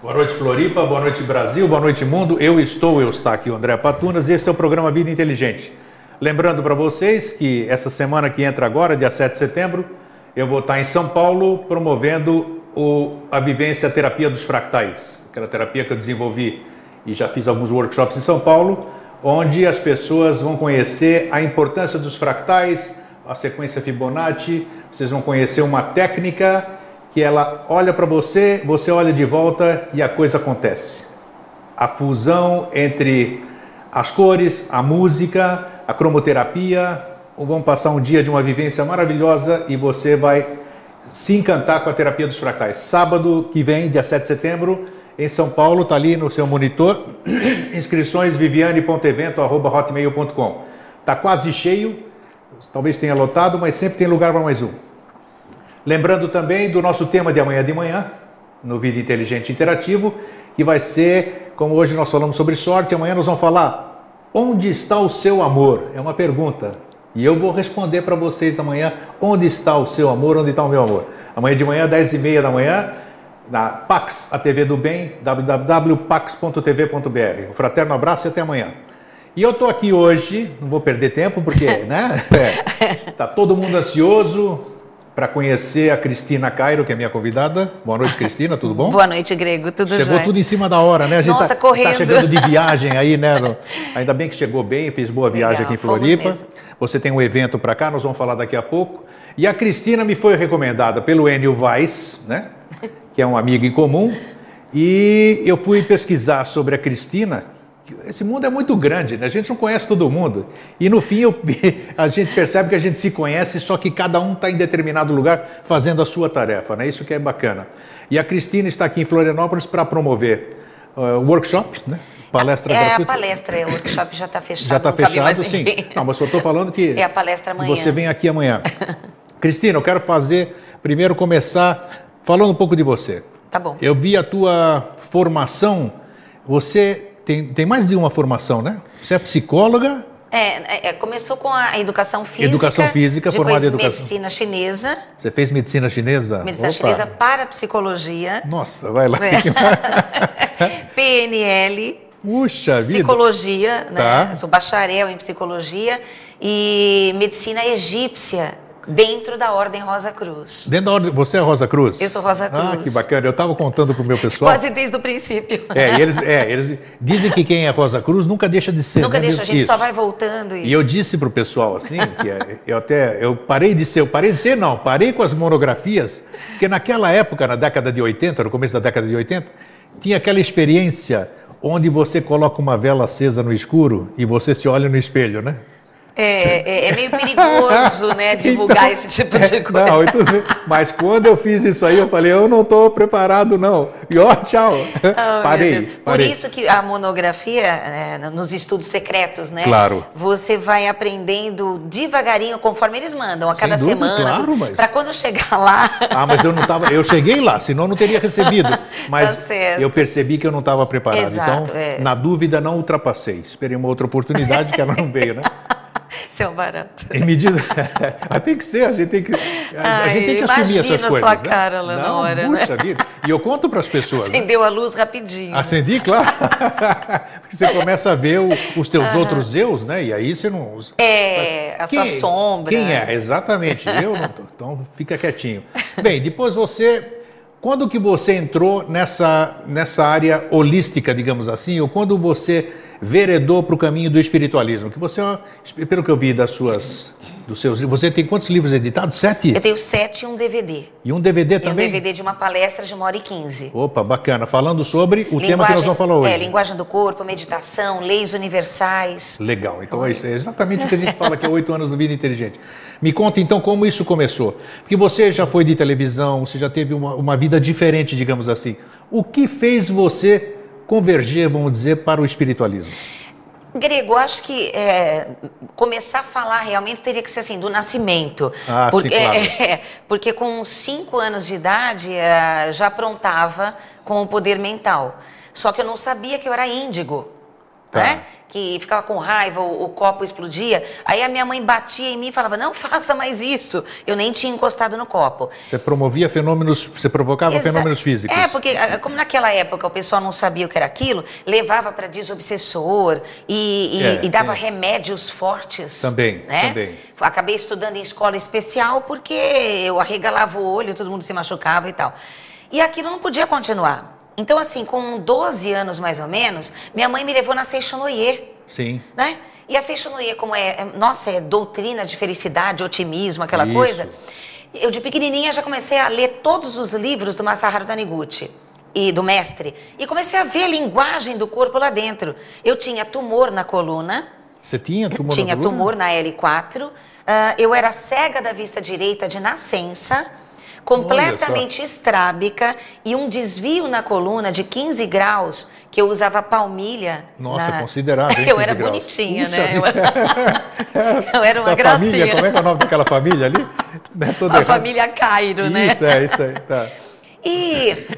Boa noite, Floripa. Boa noite, Brasil. Boa noite, mundo. Eu estou, eu estou aqui, o André Patunas, e esse é o programa Vida Inteligente. Lembrando para vocês que essa semana que entra agora, dia 7 de setembro, eu vou estar em São Paulo promovendo o, a vivência a terapia dos fractais, aquela terapia que eu desenvolvi e já fiz alguns workshops em São Paulo, onde as pessoas vão conhecer a importância dos fractais, a sequência Fibonacci, vocês vão conhecer uma técnica que ela olha para você, você olha de volta e a coisa acontece. A fusão entre as cores, a música, a cromoterapia, vão passar um dia de uma vivência maravilhosa e você vai se encantar com a terapia dos fractais. Sábado que vem, dia 7 de setembro, em São Paulo, está ali no seu monitor, inscrições viviane.evento.hotmail.com. Está quase cheio, talvez tenha lotado, mas sempre tem lugar para mais um. Lembrando também do nosso tema de amanhã de manhã, no Vida Inteligente Interativo, que vai ser, como hoje nós falamos sobre sorte, amanhã nós vamos falar onde está o seu amor? É uma pergunta. E eu vou responder para vocês amanhã onde está o seu amor, onde está o meu amor. Amanhã de manhã, 10 e meia da manhã, na Pax, a TV do Bem, www.pax.tv.br. Um fraterno abraço e até amanhã. E eu estou aqui hoje, não vou perder tempo, porque né, é, tá todo mundo ansioso para conhecer a Cristina Cairo, que é minha convidada. Boa noite, Cristina, tudo bom? Boa noite, Grego, tudo Chegou jóia? tudo em cima da hora, né? A gente Nossa, tá, correndo. tá chegando de viagem aí, né? No- Ainda bem que chegou bem, fez boa viagem Legal, aqui em Floripa. Você tem um evento para cá, nós vamos falar daqui a pouco. E a Cristina me foi recomendada pelo Enio Weiss, né? Que é um amigo em comum. E eu fui pesquisar sobre a Cristina. Esse mundo é muito grande, né? A gente não conhece todo mundo. E no fim eu- a gente percebe que a gente se conhece, só que cada um está em determinado lugar fazendo a sua tarefa, né? Isso que é bacana. E a Cristina está aqui em Florianópolis para promover o workshop, né? Palestra É a gratuita. palestra, é, o workshop já está fechado. Já está fechado, sim. Não, mas eu estou falando que É a palestra amanhã. você vem aqui amanhã. Cristina, eu quero fazer, primeiro começar falando um pouco de você. Tá bom. Eu vi a tua formação, você tem, tem mais de uma formação, né? Você é psicóloga, É, é, começou com a educação física. Educação física, formada em educação. medicina chinesa, você fez medicina chinesa? medicina Opa. chinesa para psicologia, Nossa, vai lá. PNL, Puxa vida. psicologia, né? Tá. Sou bacharel em psicologia e medicina egípcia dentro da Ordem Rosa Cruz. Dentro da ordem, você é Rosa Cruz? Eu sou Rosa Ah, Cruz. que bacana. Eu estava contando pro meu pessoal. Quase desde o princípio. É, eles, é, eles dizem que quem é Rosa Cruz nunca deixa de ser. Nunca né? deixa, a gente Isso. só vai voltando e, E eu disse pro pessoal assim, que é- eu até eu parei de ser, eu parei de ser não, parei com as monografias, porque naquela época, na década de 80, no começo da década de 80, tinha aquela experiência onde você coloca uma vela acesa no escuro e você se olha no espelho, né? É, é, é meio perigoso, né, divulgar esse tipo de coisa. Não, tudo mas quando eu fiz isso aí, eu falei, eu não estou preparado não. E ó, tchau. Oh, parei, Deus. Por parei. isso que a monografia, é, nos estudos secretos, né? Claro. Você vai aprendendo devagarinho, conforme eles mandam, a Sem cada dúvida, semana. claro, mas- Para quando chegar lá. Ah, mas eu não estava. Eu cheguei lá, senão eu não teria recebido. Mas Tá eu percebi que eu não estava preparado. Exato, então, é. na dúvida, não ultrapassei. Esperei uma outra oportunidade que ela não veio, né? Seu barato. Em medida. Mas tem que ser, a gente tem que, a, a Ai, gente tem que assumir essas imagina a coisas. sua né? cara lá na não, hora, Puxa vida. E eu conto para as pessoas. né? Acendeu a luz rapidinho. Acendi, claro. Você começa a ver o- os teus outros eus, né? E aí você não. É, a sua sombra. Quem é? Exatamente. Eu não tô. Então fica quietinho. Bem, depois você. Quando que você entrou nessa, nessa área holística, digamos assim, ou quando você veredou para o caminho do espiritualismo? Que você, ó, pelo que eu vi das suas, dos seus, você tem quantos livros editados? Sete? Eu tenho sete e um DVD. E um DVD E um também? DVD de uma palestra de uma hora e quinze. Opa, bacana. Falando sobre o tema que nós vamos falar hoje. É, linguagem do corpo, meditação, leis universais. Legal, então é isso, é exatamente o que a gente fala que é oito anos do Vida Inteligente. Me conta então como isso começou. Porque você já foi de televisão, você já teve uma, uma vida diferente, digamos assim. O que fez você converger, vamos dizer, para o espiritualismo? Grego, acho que é, começar a falar realmente teria que ser assim, do nascimento. Ah, sim, porque, claro. é, porque com cinco anos de idade é, já aprontava com o poder mental. Só que eu não sabia que eu era índigo. Tá. né? que ficava com raiva, o, o, copo explodia. Aí a minha mãe batia em mim e falava: não faça mais isso. Eu nem tinha encostado no copo. Você promovia fenômenos, você provocava Exa fenômenos físicos. É, porque como naquela época o pessoal não sabia o que era aquilo, levava para desobsessor e, e, é, e dava é. remédios fortes. Também, né? também. Acabei estudando em escola especial porque eu arregalava o olho, todo mundo se machucava e tal. E aquilo não podia continuar. Então, assim, com 12 anos mais ou menos, minha mãe me levou na Seixonoye. Sim. Né? E a Seixonoye, como é, é, nossa, é doutrina de felicidade, otimismo, aquela Isso. coisa. Eu, de pequenininha, já comecei a ler todos os livros do Masaharu Taniguchi e do mestre. E comecei a ver a linguagem do corpo lá dentro. Eu tinha tumor na coluna. Você tinha tumor tinha na coluna? Tinha tumor na L4. Uh, eu era cega da vista direita de nascença completamente estrábica e um desvio na coluna de 15 graus, que eu usava palmilha. Nossa, na... considerável. eu era graus. bonitinha, Puxa né? Eu... eu... era uma da gracinha. Família, como é que é o nome daquela família ali? Né? a errado. família Cairo, isso, né? Isso, é, isso aí. Tá. E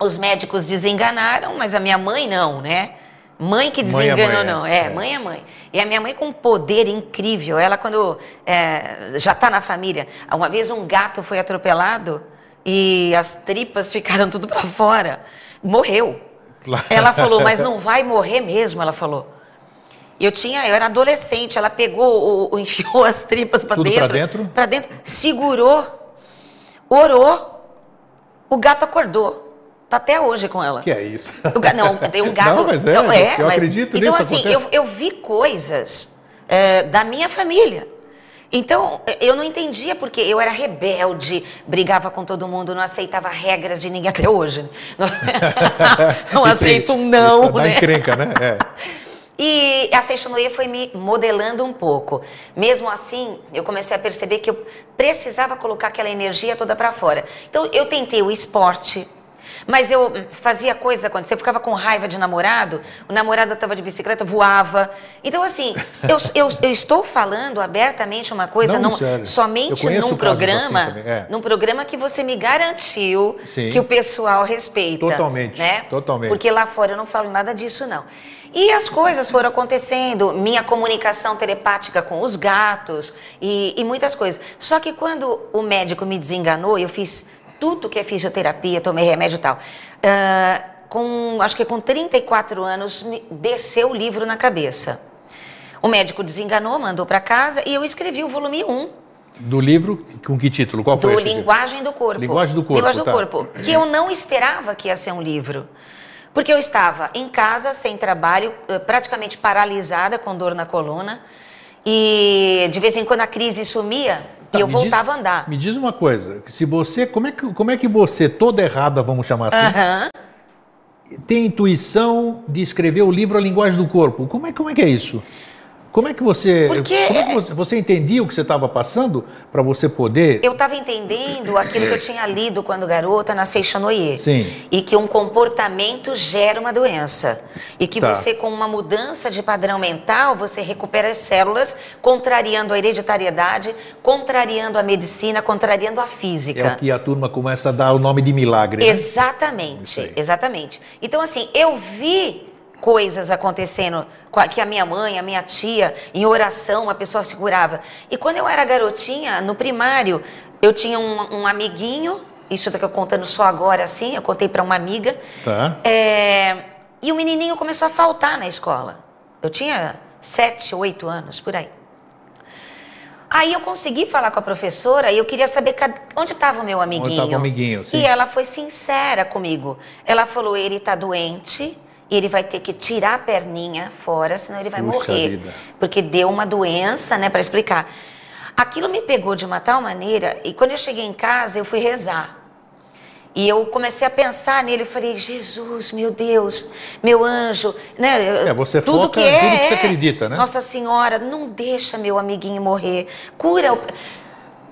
os médicos desenganaram, mas a minha mãe não, né? Mãe que é mãe, não. É, é, mãe é mãe. E a minha mãe com um poder incrível. Ela, quando é, já está na família, uma vez um gato foi atropelado e as tripas ficaram tudo para fora. Morreu. Ela falou, mas não vai morrer mesmo, ela falou. Eu tinha, eu era adolescente, ela pegou, o, enfiou as tripas para dentro. Para dentro? Para dentro, segurou, orou, o gato acordou. Tá até hoje com ela. Que é isso? O, não, tem um gato. Não, mas é, não, é eu mas, acredito então, nisso. Então, assim, eu, eu, vi coisas é, da minha família. Então, eu não entendia porque eu era rebelde, brigava com todo mundo, não aceitava regras de ninguém até hoje. não aceito um não, isso né? encrenca, né? É. E a Seixonoye foi me modelando um pouco. Mesmo assim, eu comecei a perceber que eu precisava colocar aquela energia toda para fora. Então, eu tentei o esporte, mas eu fazia coisa acontecer, eu ficava com raiva de namorado, o namorado estava de bicicleta, voava. Então, assim, eu, eu, eu, estou falando abertamente uma coisa, não, não somente num assim programa, assim é. num programa que você me garantiu Sim. que o pessoal respeita. Totalmente. Né? Totalmente. Porque lá fora eu não falo nada disso, não. E as coisas foram acontecendo, minha comunicação telepática com os gatos e, e muitas coisas. Só que quando o médico me desenganou, eu fiz tudo que é fisioterapia, tomei remédio e tal. Uh, com, acho que com 34 anos, me desceu o livro na cabeça. O médico desenganou, mandou para casa e eu escrevi o volume 1. Do livro, com que título? Qual foi Do Linguagem livro? do Corpo. Linguagem do Corpo. Linguagem tá. do Corpo. Que eu não esperava que ia ser um livro. Porque eu estava em casa, sem trabalho, eh, praticamente paralisada, com dor na coluna. E de vez em quando a crise sumia, Tá, e eu voltava diz, a andar. Me diz uma coisa, se você, como é que, como é que você, toda errada, vamos chamar assim, tem intuição de escrever o livro A Linguagem do Corpo? Como é, como é que é isso? Como é que você, Porque... como é que você, você entendia o que você estava passando para você poder? Eu estava entendendo aquilo que eu tinha lido quando garota na Seixonoye. Sim. E que um comportamento gera uma doença. E que tá. você, com uma mudança de padrão mental, você recupera as células, contrariando a hereditariedade, contrariando a medicina, contrariando a física. É o que a turma começa a dar o nome de milagre. Né? Exatamente, exatamente. Então, assim, eu vi coisas acontecendo, que a minha mãe, a minha tia, em oração, uma pessoa se curava. E quando eu era garotinha, no primário, eu tinha um, um amiguinho, isso daqui eu contando só agora assim, eu contei para uma amiga. Tá. É, e o menininho começou a faltar na escola. Eu tinha sete, oito anos, por aí. Aí eu consegui falar com a professora e eu queria saber onde estava o meu amiguinho. Onde estava o amiguinho, sim. E ela foi sincera comigo. Ela falou, ele está doente, e ele vai ter que tirar a perninha fora, senão ele vai Puxa morrer. Vida. Porque deu uma doença, né, para explicar. Aquilo me pegou de uma tal maneira, e quando eu cheguei em casa, eu fui rezar. E eu comecei a pensar nele, eu falei, Jesus, meu Deus, meu anjo, né? É, você tudo foca que é, tudo que você acredita, né? Nossa Senhora, não deixa meu amiguinho morrer, cura. O...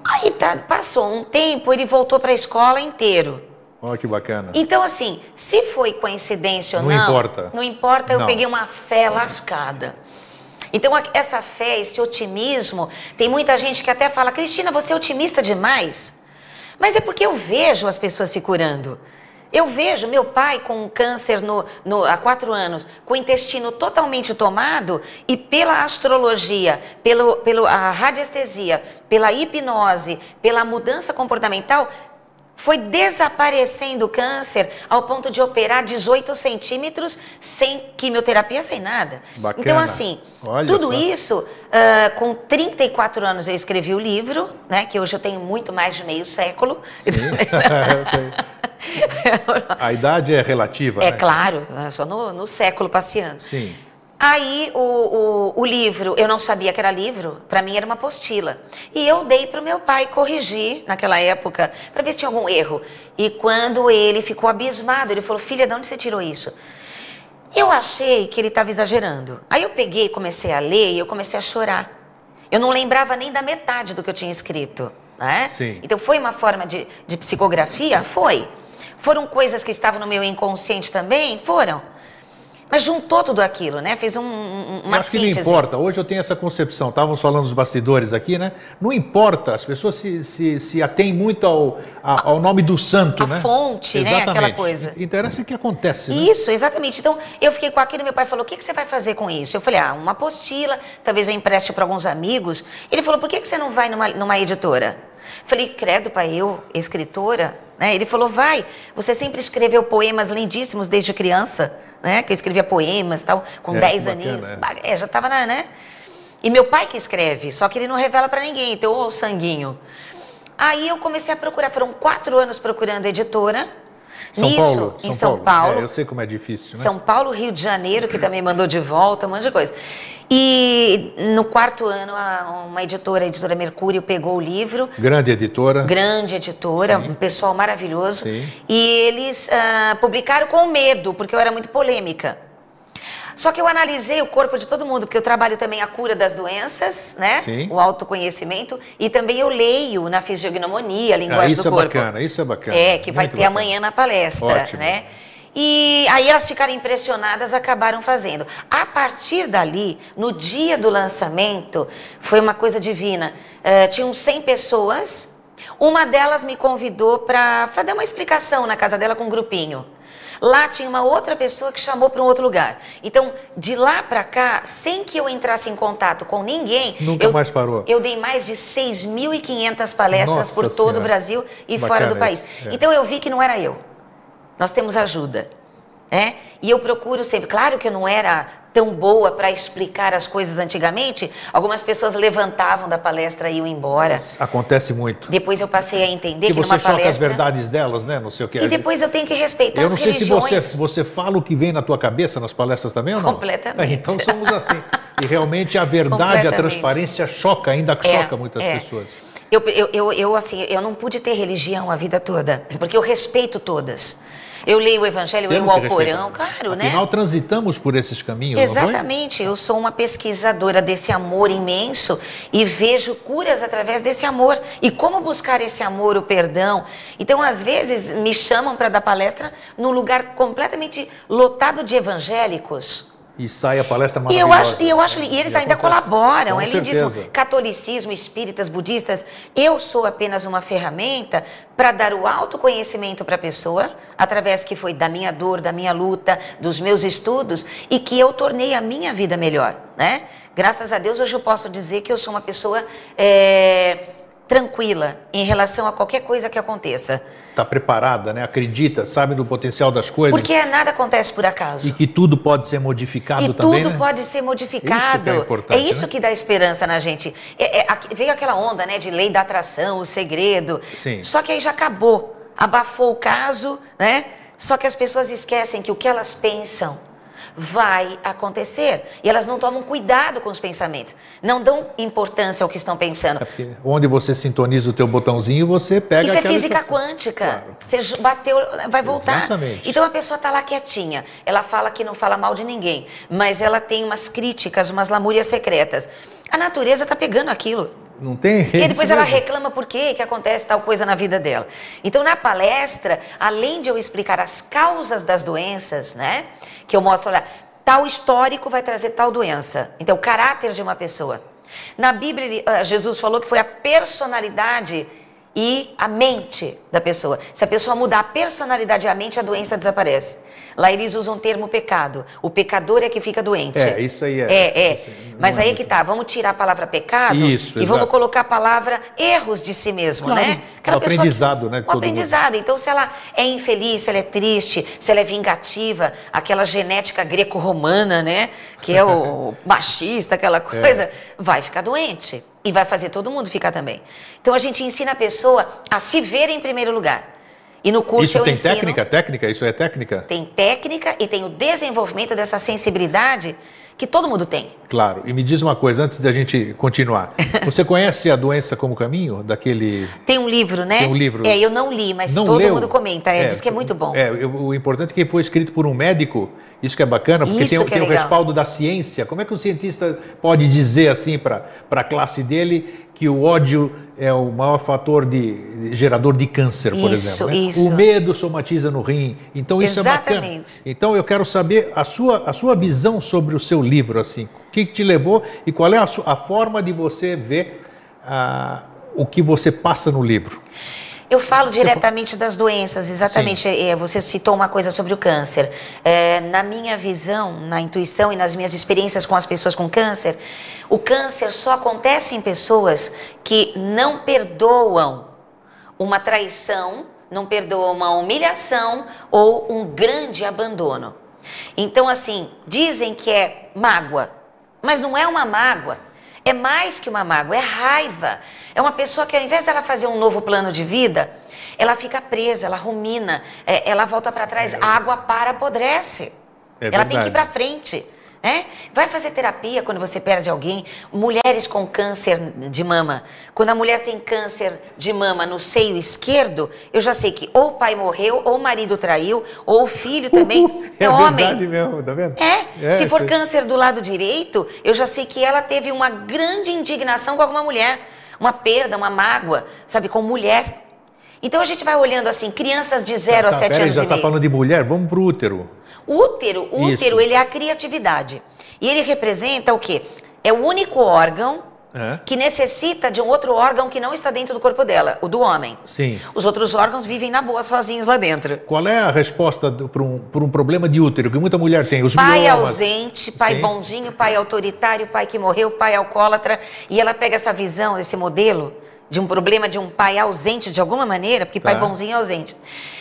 Aí tá, passou um tempo, ele voltou para a escola inteiro. Olha que bacana. Então, assim, se foi coincidência ou não. Não importa. Não importa, eu não. peguei uma fé lascada. Então, essa fé, esse otimismo, tem muita gente que até fala, Cristina, você é otimista demais. Mas é porque eu vejo as pessoas se curando. Eu vejo meu pai com câncer no, no, há quatro anos, com o intestino totalmente tomado, e pela astrologia, pelo, pelo, a radiestesia, pela hipnose, pela mudança comportamental, foi desaparecendo o câncer ao ponto de operar 18 centímetros sem quimioterapia, sem nada. Bacana. Então, assim, Olha tudo só. isso, uh, com 34 anos eu escrevi o livro, né, que hoje eu tenho muito mais de meio século. A idade é relativa, É né? claro, só no, no século passeando. Sim. Aí o, o, o, livro, eu não sabia que era livro, para mim era uma apostila. E eu dei para o meu pai corrigir naquela época, para ver se tinha algum erro. E quando ele ficou abismado, ele falou: Filha, de onde você tirou isso? Eu achei que ele estava exagerando. Aí eu peguei, comecei a ler e eu comecei a chorar. Eu não lembrava nem da metade do que eu tinha escrito. Né? Sim. Então foi uma forma de, de psicografia? Foi. Foram coisas que estavam no meu inconsciente também? Foram. Mas juntou tudo aquilo, né? Fez um, um, uma que síntese. não importa. Hoje eu tenho essa concepção. Estávamos falando dos bastidores aqui, né? Não importa. As pessoas se, se, se atêm muito ao, a, ao nome do santo, a né? fonte, né? Exatamente. Aquela coisa. Interessa o que acontece, né? Isso, exatamente. Então, eu fiquei com aquilo e meu pai falou: o que, que você vai fazer com isso? Eu falei: ah, uma apostila, talvez eu empreste para alguns amigos. Ele falou: por que, que você não vai numa, numa editora? Falei, credo, pai, eu, escritora? Né? Ele falou, vai, você sempre escreveu poemas lindíssimos desde criança, né? Que eu escrevia poemas tal, com É, 10 que bacana, aninhos. é. É, já estava na, né? E meu pai que escreve, só que ele não revela para ninguém, então, ô sanguinho. Aí eu comecei a procurar, foram quatro anos procurando editora. São Nisso, Paulo. em São Paulo. É, eu sei como é difícil, né? São Paulo, Rio de Janeiro, que também mandou de volta, um monte de coisa. E no quarto ano, a- uma editora, a editora Mercúrio, pegou o livro, Grande editora. grande editora, Sim. um pessoal maravilhoso, Sim. e eles ah, publicaram com medo, porque eu era muito polêmica. Só que eu analisei o corpo de todo mundo, porque eu trabalho também a cura das doenças, né? Sim. O autoconhecimento, e também eu leio na fisiognomonia, a Ah, linguagem isso do é corpo. bacana, isso é bacana. É, que vai Muito ter bacana. amanhã na palestra, Ótimo. né? E aí elas ficaram impressionadas, acabaram fazendo. A partir dali, no dia do lançamento, foi uma coisa divina. Eh, tinham 100 pessoas, uma delas me convidou para dar uma explicação na casa dela com um grupinho. Lá tinha uma outra pessoa que chamou para um outro lugar. Então, de lá para cá, sem que eu entrasse em contato com ninguém, Nunca eu, mais parou. eu dei mais de 6.500 palestras Nossa por todo Senhora. o Brasil e Bacana fora do país. é. Então eu vi que não era eu. Nós temos ajuda. Né? E eu procuro sempre. Claro que eu não era tão boa para explicar as coisas antigamente. Algumas pessoas levantavam da palestra e iam embora. Acontece muito. Depois eu passei a entender Que que, você numa choca palestra. as verdades delas, né? Não sei o que. E depois eu tenho que respeitar Eu não as sei se religiões. você, você fala o que vem na tua cabeça nas palestras também ou não? Completamente. É, então somos assim. E realmente a verdade, a transparência choca, ainda É, choca muitas é. pessoas. Eu, eu, eu, eu, assim, eu não pude ter religião a vida toda, porque eu respeito todas. Eu leio o Evangelho, eu leio Temos o Alcorão, claro, né? Afinal, transitamos por esses caminhos? Exatamente, eu sou uma pesquisadora desse amor imenso e vejo curas através desse amor. E como buscar esse amor, o perdão? Então, às vezes, me chamam para dar palestra num lugar completamente lotado de evangélicos. E sai a palestra E eu maravilhosa. acho, e eu acho, e eles E ainda acontece. colaboram, Com lindíssimo. certeza. Catolicismo, espíritas, budistas, eu sou apenas uma ferramenta para dar o autoconhecimento para a pessoa, através que foi da minha dor, da minha luta, dos meus estudos, e que eu tornei a minha vida melhor, né? Graças a Deus hoje eu posso dizer que eu sou uma pessoa é, tranquila em relação a qualquer coisa que aconteça, Está preparada, né? Acredita, sabe do potencial das coisas. porque nada acontece por acaso. E que tudo pode ser modificado E também, tudo né? pode ser modificado. Isso é importante, isso né? que dá esperança na gente. É- é- veio aquela onda, né, de lei da atração, o segredo. Sim. Só que aí já acabou. Abafou o caso, né? Só que as pessoas esquecem que o que elas pensam vai acontecer. E elas não tomam cuidado com os pensamentos. Não dão importância ao que estão pensando. É onde você sintoniza o teu botãozinho, você pega Isso é física estação. quântica. Claro. Você bateu, vai voltar. Exatamente. Então a pessoa está lá quietinha. Ela fala que não fala mal de ninguém, mas ela tem umas críticas, umas lamúrias secretas. A natureza está pegando aquilo. Não tem? E depois ela reclama por quê que acontece tal coisa na vida dela. Então, na palestra, além de eu explicar as causas das doenças, né? Que eu mostro, olha, tal histórico vai trazer tal doença. Então, o caráter de uma pessoa. Na Bíblia, ah, Jesus falou que foi a personalidade e a mente da pessoa. Se a pessoa mudar a personalidade e a mente, a doença desaparece. Lá eles usam o termo pecado. O pecador é que fica doente. É, isso aí é. É, é. Mas é aí que tá, vamos tirar a palavra pecado isso, e exato. vamos colocar a palavra erros de si mesmo, claro, né? um aprendizado, que, né? Um aprendizado. Mundo. Então, se ela é infeliz, se ela é triste, se ela é vingativa, aquela genética greco-romana, né? Que é o machista, aquela coisa, é. vai ficar doente. E vai fazer todo mundo ficar também. Então, a gente ensina a pessoa a se ver em primeiro lugar. E no curso Isso eu tem ensino, técnica? Técnica? Isso é técnica? Tem técnica e tem o desenvolvimento dessa sensibilidade que todo mundo tem. Claro. E me diz uma coisa antes da gente continuar. Você conhece a doença como caminho daquele? Tem um livro, né? Tem um livro. É, eu não li, mas não todo leu? mundo comenta. É, diz que é muito bom. É, o importante é que foi escrito por um médico. Isso que é bacana, porque Isso tem, é tem o legal. respaldo da ciência. Como é que o cientista pode dizer assim para a classe dele que o ódio é o maior fator de, de gerador de câncer, por Isso, exemplo? Né? isso. O medo somatiza no rim. Então isso é bacana. Exatamente. Então eu quero saber a sua, a sua visão sobre o seu livro, assim. O que, te levou e qual é a, a forma de você ver ah, o que você passa no livro? Eu falo diretamente das doenças, exatamente. É, você citou uma coisa sobre o câncer. É, na minha visão, na intuição e nas minhas experiências com as pessoas com câncer, o câncer só acontece em pessoas que não perdoam uma traição, não perdoam uma humilhação ou um grande abandono. Então, assim, dizem que é mágoa, mas não é uma mágoa. É mais que uma mágoa, é raiva. É uma pessoa que, ao invés dela fazer um novo plano de vida, ela fica presa, ela rumina, é, ela volta para trás, a água para, apodrece. É ela tem que ir verdade. para frente. Né? Vai fazer terapia quando você perde alguém. Mulheres com câncer de mama. Quando a mulher tem câncer de mama no seio esquerdo, eu já sei que ou o pai morreu, ou o marido traiu, ou o filho também é, é homem. verdade mesmo, tá vendo? É, se for câncer do lado direito, eu já sei que ela teve uma grande indignação com alguma mulher, uma perda, uma mágoa, sabe, com mulher. Então a gente vai olhando assim, crianças de 0 a Tá, 7 peraí, anos já e está falando de mulher? Vamos pro útero. O útero, o Isso. útero, ele é a criatividade. E ele representa o quê? É o único órgão É? que necessita de um outro órgão que não está dentro do corpo dela, o do homem. Sim. Os outros órgãos vivem na boa sozinhos lá dentro. Qual é a resposta para um, um problema de útero que muita mulher tem? Os Pai miomas. ausente, pai Sim. bonzinho, pai autoritário, pai que morreu, pai alcoólatra. E ela pega essa visão, esse modelo de um problema de um pai ausente de alguma maneira, porque pai Tá. bonzinho é ausente.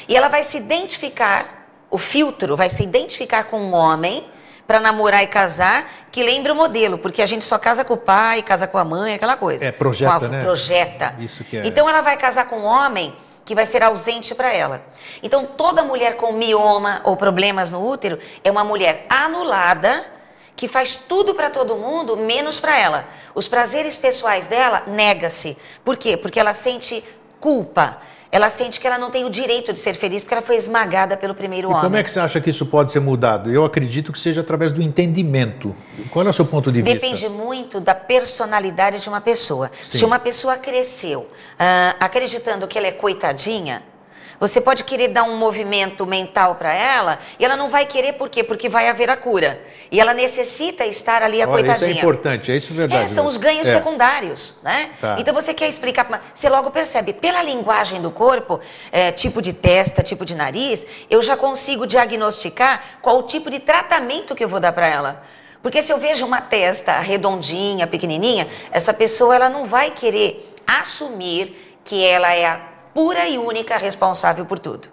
E ela vai se identificar, o filtro vai se identificar com um homem para namorar e casar que lembra o modelo, porque a gente só casa com o pai, casa com a mãe, aquela coisa. É, projeta, a- né? Projeta. Isso que é. Então ela vai casar com um homem que vai ser ausente para ela. Então toda mulher com mioma ou problemas no útero é uma mulher anulada que faz tudo para todo mundo menos para ela. Os prazeres pessoais dela nega-se. Por quê? Porque ela sente culpa. Ela sente que ela não tem o direito de ser feliz porque ela foi esmagada pelo primeiro E homem. como é que você acha que isso pode ser mudado? Eu acredito que seja através do entendimento. Qual é o seu ponto de vista? Depende muito da personalidade de uma pessoa. Sim. Se uma pessoa cresceu ah, acreditando que ela é coitadinha, você pode querer dar um movimento mental para ela e ela não vai querer por quê? Porque vai haver a cura. E ela necessita estar ali a Olha, isso é coitadinha. importante, é isso verdade. É, são os ganhos É. secundários, né? Tá. Então você quer explicar, você logo percebe, pela linguagem do corpo, é, tipo de testa, tipo de nariz, eu já consigo diagnosticar qual o tipo de tratamento que eu vou dar para ela. Porque se eu vejo uma testa redondinha, pequenininha, essa pessoa ela não vai querer assumir que ela é a pura e única responsável por tudo.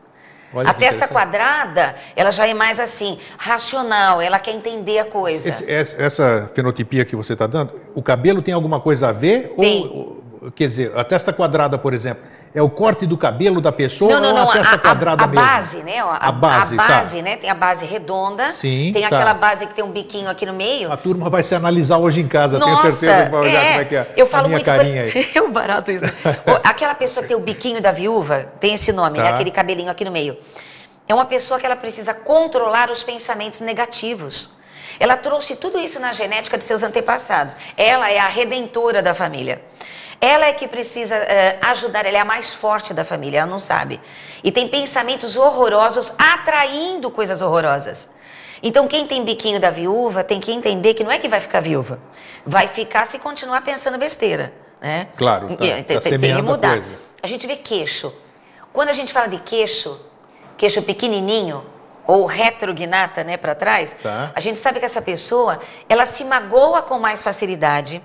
Olha a testa quadrada, ela já é mais assim, racional, ela quer entender a coisa. Esse- essa, essa fenotipia que você está dando, o cabelo tem alguma coisa a ver? Tem. Ou- quer dizer, a testa quadrada, por exemplo, é o corte do cabelo da pessoa Não, não, ou não. a testa a, quadrada a mesmo? base, né? A, A base, a tá. base, né? Tem a base redonda. Sim, Tem tá. aquela base que tem um biquinho aqui no meio. A turma vai se analisar hoje em casa, Nossa, tenho certeza vai olhar como é que é eu falo a minha muito carinha aí. É um barato isso. Aquela pessoa que tem o biquinho da viúva, tem esse nome, né? Tá. Aquele cabelinho aqui no meio. É uma pessoa que ela precisa controlar os pensamentos negativos. Ela trouxe tudo isso na genética de seus antepassados. Ela é a redentora da família. Ela é que precisa eh, ajudar, ela é a mais forte da família, ela não sabe. E tem pensamentos horrorosos atraindo coisas horrorosas. Então, quem tem biquinho da viúva tem que entender que não é que vai ficar viúva, vai ficar se continuar pensando besteira. Né? Claro, tá- E, tá tem, tem que a mudar. coisa. a gente vê queixo. Quando a gente fala de queixo, queixo pequenininho, ou retrognata, né, para trás, Tá. a gente sabe que essa pessoa, ela se magoa com mais facilidade,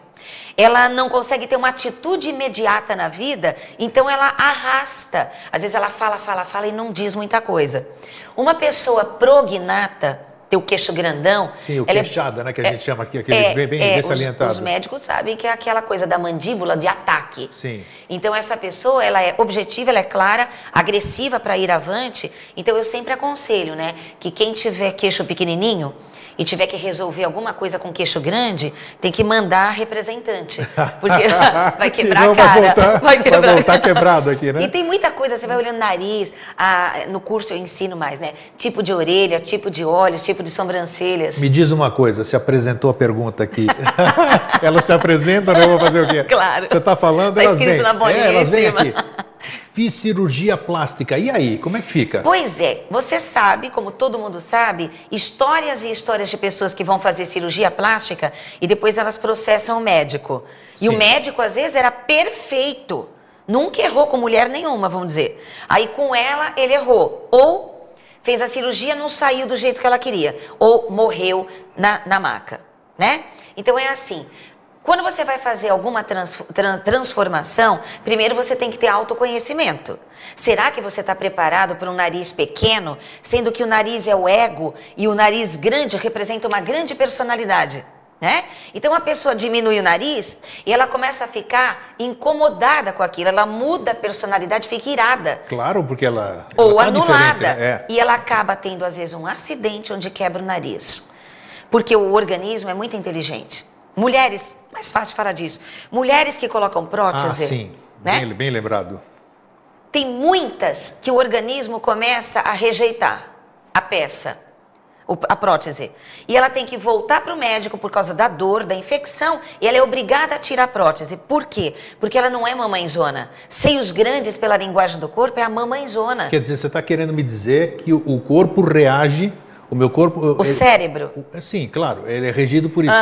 ela não consegue ter uma atitude imediata na vida, então ela arrasta. Às vezes ela fala, fala, fala e não diz muita coisa. Uma pessoa prognata, teu queixo grandão, Sim, o ela é- queixada, né, que a gente chama aqui, aquele é, bem, bem é, desalientado. Os, os médicos sabem que é aquela coisa da mandíbula de ataque. Sim. Então essa pessoa, ela é objetiva, ela é clara, agressiva para ir avante. Então eu sempre aconselho, né, que quem tiver queixo pequenininho e tiver que resolver alguma coisa com queixo grande, tem que mandar representante, porque vai quebrar Senão a cara, vai voltar, vai quebrar vai voltar quebrado aqui, né? E tem muita coisa, você vai olhando nariz, a- no curso eu ensino mais, né? Tipo de orelha, tipo de olhos, tipo de sobrancelhas. Me diz uma coisa, se apresentou a pergunta aqui. Ela se apresenta, né? Eu vou fazer o quê? Claro. Você está falando, Tá elas escrito vêm. na bolinha é, elas em vêm cima. aqui. Fiz cirurgia plástica. E aí, como é que fica? Pois é, você sabe, como todo mundo sabe, histórias e histórias de pessoas que vão fazer cirurgia plástica e depois elas processam o médico. E Sim. o médico, às vezes, era perfeito. Nunca errou com mulher nenhuma, vamos dizer. Aí com ela, ele errou. Ou fez a cirurgia, não saiu do jeito que ela queria. Ou morreu na, na maca, né? Então é assim. Quando você vai fazer alguma trans- tran- transformação, primeiro você tem que ter autoconhecimento. Será que você está preparado para um nariz pequeno, sendo que o nariz é o ego e o nariz grande representa uma grande personalidade? Né? Então a pessoa diminui o nariz e ela começa a ficar incomodada com aquilo, ela muda a personalidade, fica irada Claro, porque ela. ou ela tá anulada. diferente, né? É. E ela acaba tendo, às vezes, um acidente onde quebra o nariz. Porque o organismo é muito inteligente. Mulheres, mais fácil falar disso. Mulheres que colocam Ah, prótese, sim. né? Bem, bem lembrado. Tem muitas que o organismo começa a rejeitar a peça, a prótese. E ela tem que voltar para o médico por causa da dor, da infecção, e ela é obrigada a tirar a prótese. Por quê? Porque ela não é mamãezona. Seios grandes pela linguagem do corpo é a mamãezona. Quer dizer, você está querendo me dizer que o corpo reage, o meu corpo. O cérebro. Sim, claro, ele é regido por isso.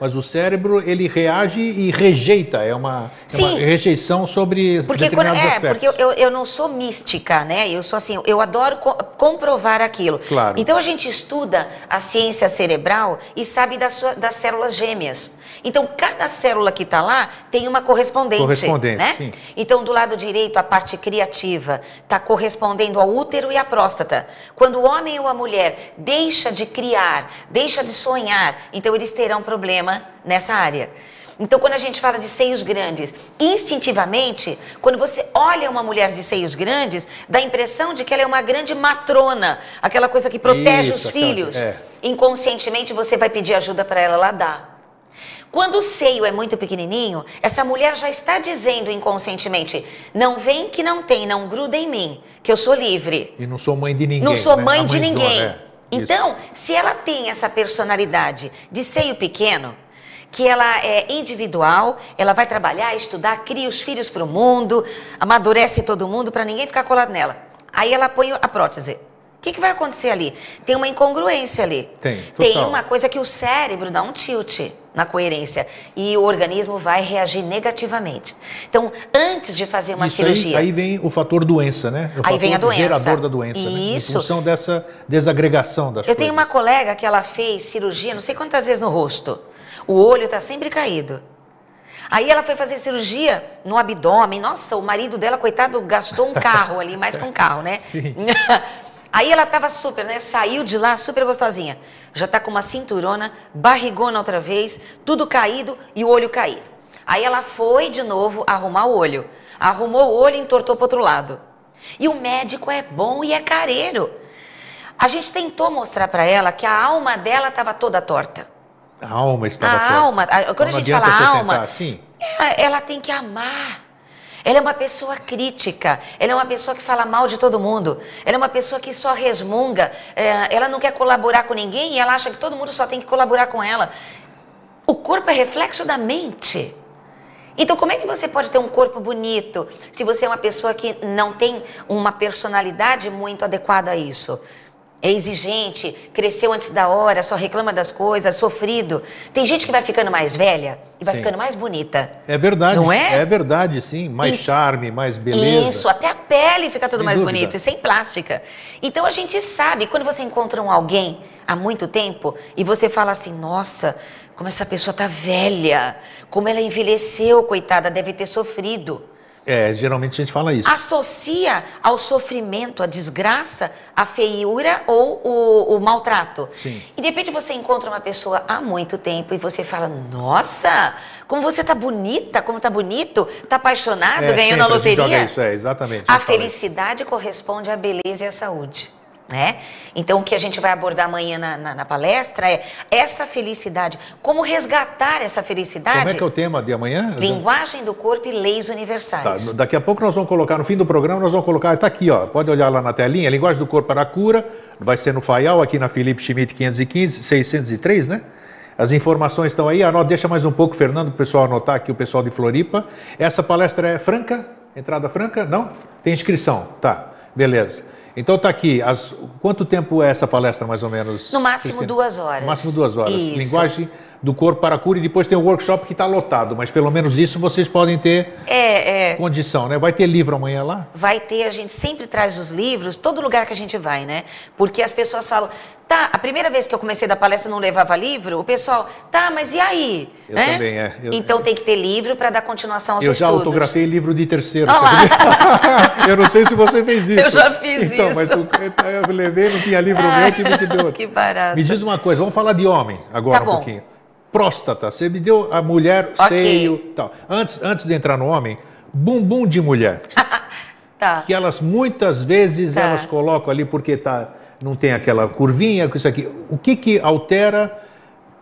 Mas o cérebro, ele reage e rejeita. É uma, é uma rejeição sobre Porque, quando, determinados é, aspectos. porque eu, eu, eu não sou mística, né? Eu sou assim, eu adoro co- comprovar aquilo. Claro. Então a gente estuda a ciência cerebral e sabe da sua- das células gêmeas. Então cada célula que está lá tem uma correspondente. Correspondência, né? sim. Então do lado direito a parte criativa está correspondendo ao útero e à próstata. Quando o homem ou a mulher deixa de criar, deixa de sonhar, então eles terão problema nessa área. Então, quando a gente fala de seios grandes, instintivamente, quando você olha uma mulher de seios grandes, dá a impressão de que ela é uma grande matrona, aquela coisa que protege Isso, os aquela- filhos. é. Inconscientemente, você vai pedir ajuda para ela, ela dá. Quando o seio é muito pequenininho, essa mulher já está dizendo inconscientemente: não vem que não tem, não gruda em mim, que eu sou livre. E não sou mãe de ninguém. Não sou né? mãe de ninguém. é. Isso. Então, se ela tem essa personalidade de seio pequeno, que ela é individual, ela vai trabalhar, estudar, cria os filhos para o mundo, amadurece todo mundo para ninguém ficar colado nela. Aí ela põe a prótese. O que, que vai acontecer ali? Tem uma incongruência ali. Tem, Tem total. uma coisa que o cérebro dá um tilt na coerência e o organismo vai reagir negativamente. Então, antes de fazer uma Isso aí- cirurgia, Aí, vem o fator doença, né? O Aí vem a doença. gerador da doença. Né? Em Isso. função dessa desagregação das Eu tenho uma coisas. colega que ela fez cirurgia, não sei quantas vezes no rosto. O olho está sempre caído. Aí ela foi fazer cirurgia no abdômen. Nossa, o marido dela, coitado, gastou um carro ali, mais que um carro, né? Sim. Aí ela tava super, né? Saiu de lá super gostosinha. Já tá com uma cinturona, barrigona outra vez, tudo caído e o olho caído. Aí ela foi de novo arrumar o olho. Arrumou o olho e entortou para outro lado. E o médico é bom e é careiro. A gente tentou mostrar para ela que a alma dela estava toda torta. A alma estava A torta. alma, a- quando Então a não gente fala alma, assim. ela, ela tem que amar. Ela é uma pessoa crítica, ela é uma pessoa que fala mal de todo mundo, ela é uma pessoa que só resmunga, é, ela não quer colaborar com ninguém e ela acha que todo mundo só tem que colaborar com ela. O corpo é reflexo da mente. Então, como é que você pode ter um corpo bonito se você é uma pessoa que não tem uma personalidade muito adequada a isso? É exigente, cresceu antes da hora, só reclama das coisas, sofrido. Tem gente que vai ficando mais velha e vai Sim. ficando mais bonita. É verdade. Não é? É verdade, sim. Mais E- charme, mais beleza. Isso, até a pele fica tudo Sem mais dúvida. bonito e sem plástica. Então a gente sabe, quando você encontra um alguém há muito tempo e você fala assim, nossa, como essa pessoa tá velha, como ela envelheceu, coitada, deve ter sofrido. É, geralmente a gente fala isso. Associa ao sofrimento, à desgraça, a feiura ou o, o maltrato. Sim. E de repente você encontra uma pessoa há muito tempo e você fala, nossa, como você tá bonita, como tá bonito, tá apaixonado, É, ganhou na sempre a gente loteria. joga isso, é, exatamente. A isso. felicidade corresponde à beleza e à saúde. Né? Então, o que a gente vai abordar amanhã na, na- na palestra é essa felicidade. Como resgatar essa felicidade? Como é que é o tema de amanhã? Linguagem do corpo e leis Tá, universais. daqui a pouco nós vamos colocar, no fim do programa, nós vamos colocar, está aqui, ó, pode olhar lá na telinha, Linguagem do Corpo para a Cura, vai ser no Faial, aqui na Felipe Schmidt 515, 603, né? As informações estão aí, anota, deixa mais um pouco, Fernando, para o pessoal anotar aqui, o pessoal de Floripa. Essa palestra é franca? Entrada franca? Não? Tem inscrição, tá, beleza. Então tá aqui, as- quanto tempo é essa palestra, mais ou menos? No máximo Cristina? duas horas. No máximo duas horas. Isso. Linguagem do Corpo para a Cura, e depois tem o workshop que está lotado, mas pelo menos isso vocês podem ter É, é, condição, né? Vai ter livro amanhã lá? vai ter, a gente sempre traz os livros, todo lugar que a gente vai, né? Porque as pessoas falam, tá, a primeira vez que eu comecei da palestra eu não levava livro, o pessoal, tá, mas e aí? Eu Né? também, é. Eu- então tem que ter livro para dar continuação aos Eu já estudos. autografei livro de terceiro. Eu não sei se você fez isso. Eu já fiz então, isso. Mas o- eu levei, não tinha livro meu, tive que outro. que barato. Me diz uma coisa, vamos falar de homem agora Tá um pouquinho. Próstata, você me deu a mulher, Ok. seio, tal. Antes, antes de entrar no homem, bumbum de mulher. Tá. que elas muitas vezes Tá. elas colocam ali porque tá, não tem aquela curvinha com isso aqui. O que que altera?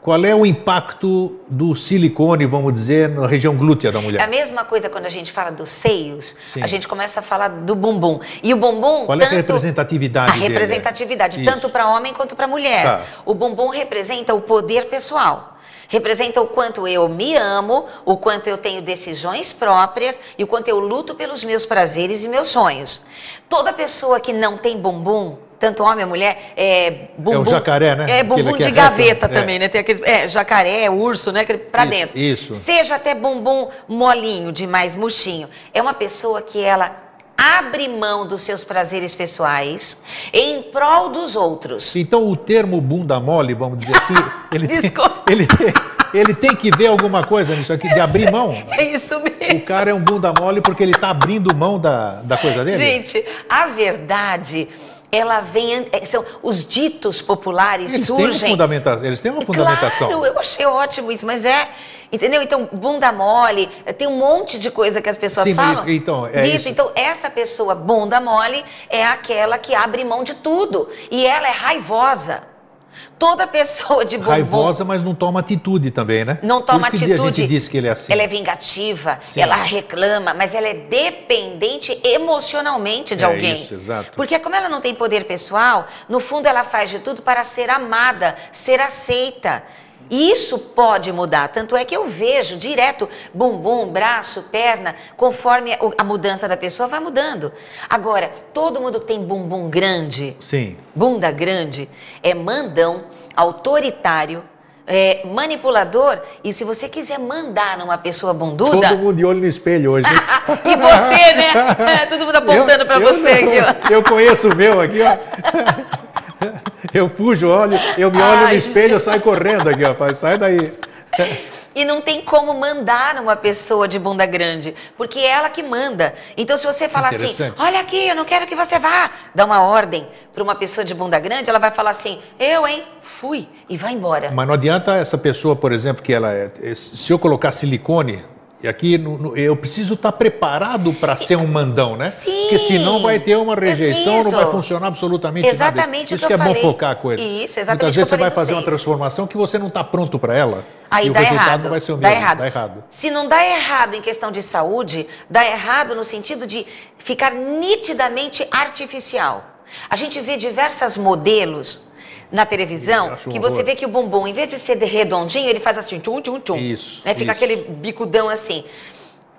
Qual é o impacto do silicone, vamos dizer, na região glútea da É a mulher? mesma coisa quando a gente fala dos seios, Sim. a gente começa a falar do bumbum. E o bumbum. Qual é a tanto... representatividade A dele? representatividade, Isso. tanto para homem quanto para mulher. Tá. O bumbum representa o poder pessoal. Representa o quanto eu me amo, o quanto eu tenho decisões próprias e o quanto eu luto pelos meus prazeres e meus sonhos. Toda pessoa que não tem bumbum, tanto homem ou mulher, é bumbum. jacaré, né? É Aquele bumbum que é de gaveta é. também, né? Tem aqueles. É, jacaré, urso, né? Aquele pra Isso, dentro. isso. Seja até bumbum molinho, demais murchinho. É uma pessoa que ela abre mão dos seus prazeres pessoais em prol dos outros. Então o termo bunda mole, vamos dizer assim, ele, tem, Desculpa. ele, tem, ele tem que ver alguma coisa nisso aqui, de abrir mão. É isso O mesmo. cara é um bunda mole porque ele está abrindo mão da, da coisa dele? Gente, a verdade, ela vem. é, São os ditos populares eles, têm uma surgem. fundamenta, eles têm uma fundamentação. Claro, eu achei ótimo isso, mas é. Entendeu? Então, bunda mole, tem um monte de coisa que as pessoas Sim, falam. então, é disso. isso. Então, essa pessoa bunda mole é aquela que abre mão de tudo. E ela é raivosa. Toda pessoa de bumbum Raivosa, mas não toma atitude também, né? não toma Por isso que atitude. a gente diz que ele é assim. Ela é vingativa, Sim. ela reclama, mas ela é dependente emocionalmente de É alguém. isso, exato. Porque como ela não tem poder pessoal, no fundo ela faz de tudo para ser amada, ser aceita. E isso pode mudar. Tanto é que eu vejo direto bumbum, braço, perna, conforme a mudança da pessoa vai mudando. Agora, todo mundo que tem bumbum grande, Sim. bunda grande, é mandão, autoritário, é, manipulador. E se você quiser mandar numa pessoa bunduda. Todo mundo de olho no espelho hoje. E você, né? Todo mundo apontando pra eu você não. aqui, ó. Eu conheço o meu aqui, ó. Eu fujo, olho, eu me olho no Ai, espelho, eu saio correndo aqui, rapaz. Sai daí. E não tem como mandar uma pessoa de bunda grande, porque é ela que manda. Então, se você falar assim, olha aqui, eu não quero que você vá, dá uma ordem para uma pessoa de bunda grande, ela vai falar assim, eu, hein, fui, e vai embora. Mas não adianta essa pessoa, por exemplo, que ela é. Se eu colocar silicone, e aqui no- no- eu preciso estar preparado para ser um mandão, né? Sim. Porque senão vai ter uma rejeição, não vai funcionar absolutamente nada. Exatamente o Isso que que é eu bom falei. focar a coisa. Isso, exatamente Muitas o que eu vezes você falei vai fazer uma transformação que você não está pronto para ela. Aí e dá o resultado errado. vai ser o dá mesmo. errado. Dá errado. Se não dá errado em questão de saúde, dá errado no sentido de ficar nitidamente artificial. A gente vê diversos modelos na televisão um que você horror. vê que o bumbum, em vez de ser redondinho, ele faz assim, tchum, tchum, tchum. Isso, Né? Fica isso. aquele bicudão assim.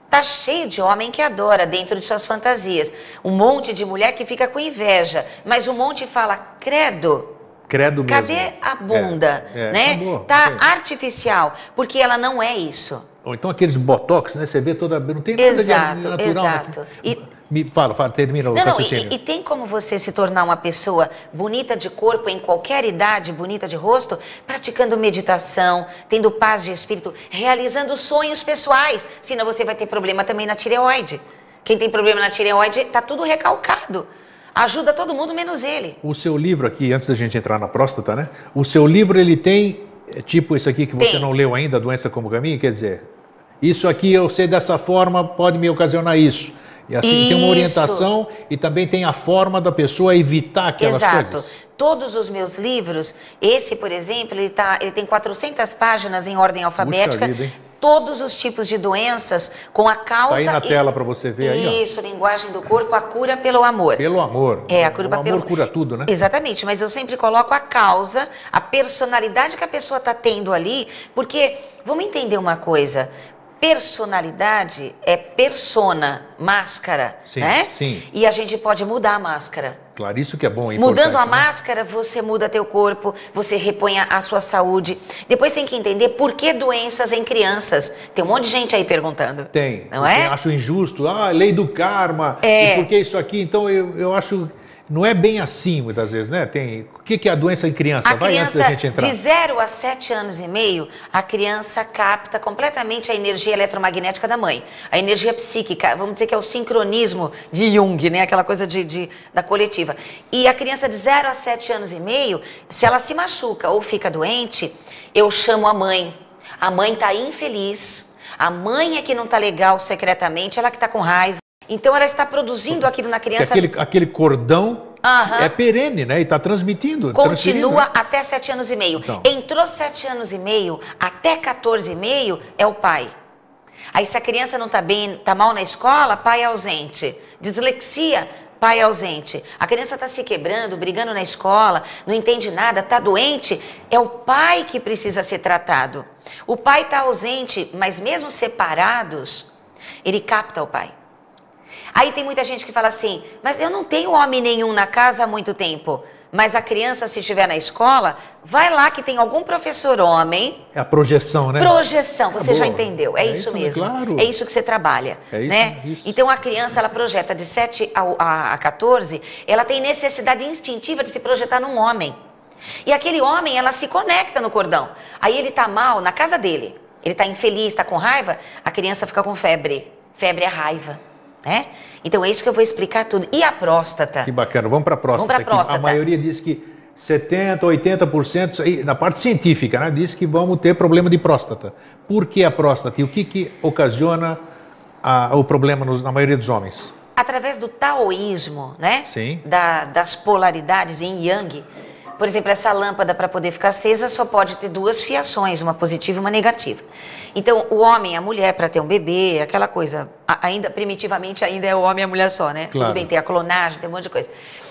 Tá cheio de homem que adora dentro de suas fantasias. Um monte de mulher que fica com inveja, mas um monte fala, credo, Credo mesmo. Cadê a bunda? É, é, né? acabou, tá sim. artificial, porque ela não é isso. Ou então aqueles botox, né? Você vê toda. Não tem nada Exato, de natural. exato. né? E- Me fala, fala, termina o Não, não, e, e tem como você se tornar uma pessoa bonita de corpo, em qualquer idade, bonita de rosto, praticando meditação, tendo paz de espírito, realizando sonhos pessoais. Senão você vai ter problema também na tireoide. Quem tem problema na tireoide está tudo recalcado. Ajuda todo mundo menos ele. O seu livro aqui, antes da gente entrar na próstata, né? O seu livro, ele tem, é, tipo esse aqui que você Tem. não leu ainda, Doença como Caminho, quer dizer, isso aqui eu sei dessa forma, pode me ocasionar isso. E assim, tem uma Isso. orientação e também tem a forma da pessoa evitar aquelas Exato. coisas. Todos os meus livros, esse, por exemplo, ele, tá, ele tem 400 páginas em ordem alfabética. vida, hein? Todos os tipos de doenças com a causa. Tá aí na e- tela para você ver aí, ó. Isso, linguagem do corpo, a cura pelo amor. Pelo amor. É, a cura o amor pelo... cura tudo, né? Exatamente, mas eu sempre coloco a causa, a personalidade que a pessoa está tendo ali, porque vamos entender uma coisa. Personalidade é persona, máscara, Sim, né? sim. E a gente pode mudar a máscara. Claro, isso que é bom, é Mudando a né? máscara, você muda teu corpo, você repõe a, sua saúde. Depois tem que entender por que doenças em crianças. Tem um monte de gente aí perguntando. Tem. Não é? acho injusto. Ah, lei do karma. É. E por que isso aqui? Então, eu, eu acho... Não é bem assim, muitas vezes, né? Tem... O que, que é a doença em criança? A Vai antes criança da gente entrar. de 0 a 7 anos e meio, a criança capta completamente a energia eletromagnética da mãe. A energia psíquica, vamos dizer que é o sincronismo de Jung, né? Aquela coisa de, de- da coletiva. E a criança de 0 a 7 anos e meio, se ela se machuca ou fica doente, eu chamo a mãe. A mãe está infeliz. A mãe é que não está legal secretamente, ela que está com raiva. Então ela está produzindo aquilo na criança. aquele, aquele cordão Aham. é perene, né? E está transmitindo. Continua né? até 7 anos e meio. Então. Entrou 7 anos e meio, até 14 e meio é o pai. Aí se a criança não está bem, está mal na escola, pai é ausente. Dislexia, pai é ausente. A criança está se quebrando, brigando na escola, não entende nada, está doente, é o pai que precisa ser tratado. O pai está ausente, mas mesmo separados, ele capta o pai. Aí tem muita gente que fala assim, mas eu não tenho homem nenhum na casa há muito tempo. Mas a criança, se estiver na escola, vai lá que tem algum professor homem. É a projeção, né? Projeção, você Acabou. já entendeu. É, É isso isso, mesmo. claro. É isso que você trabalha. É isso, né? isso. Então a criança, ela projeta de 7 ao- a, a 14, ela tem necessidade instintiva de se projetar num homem. E aquele homem, ela se conecta no cordão. Aí ele tá mal na casa dele. Ele tá infeliz, tá com raiva, a criança fica com febre. Febre é raiva, né? Então é isso que eu vou explicar tudo. E a próstata? Que bacana. Vamos para a próstata. Vamos pra aqui. próstata. A maioria diz que 70%, 80%, isso aí, na parte científica, né? Diz que vamos ter problema de próstata. Por que a próstata? E o que, que ocasiona a- o problema nos- na maioria dos homens? através do taoísmo, né? Sim. Da- das polaridades em Yang. Por exemplo, essa lâmpada para poder ficar acesa só pode ter duas fiações, uma positiva e uma negativa. Então, o homem, a mulher para ter um bebê, aquela coisa, ainda primitivamente ainda é o homem e a mulher só, né? Claro. Tudo bem, tem a clonagem, tem um monte de coisa.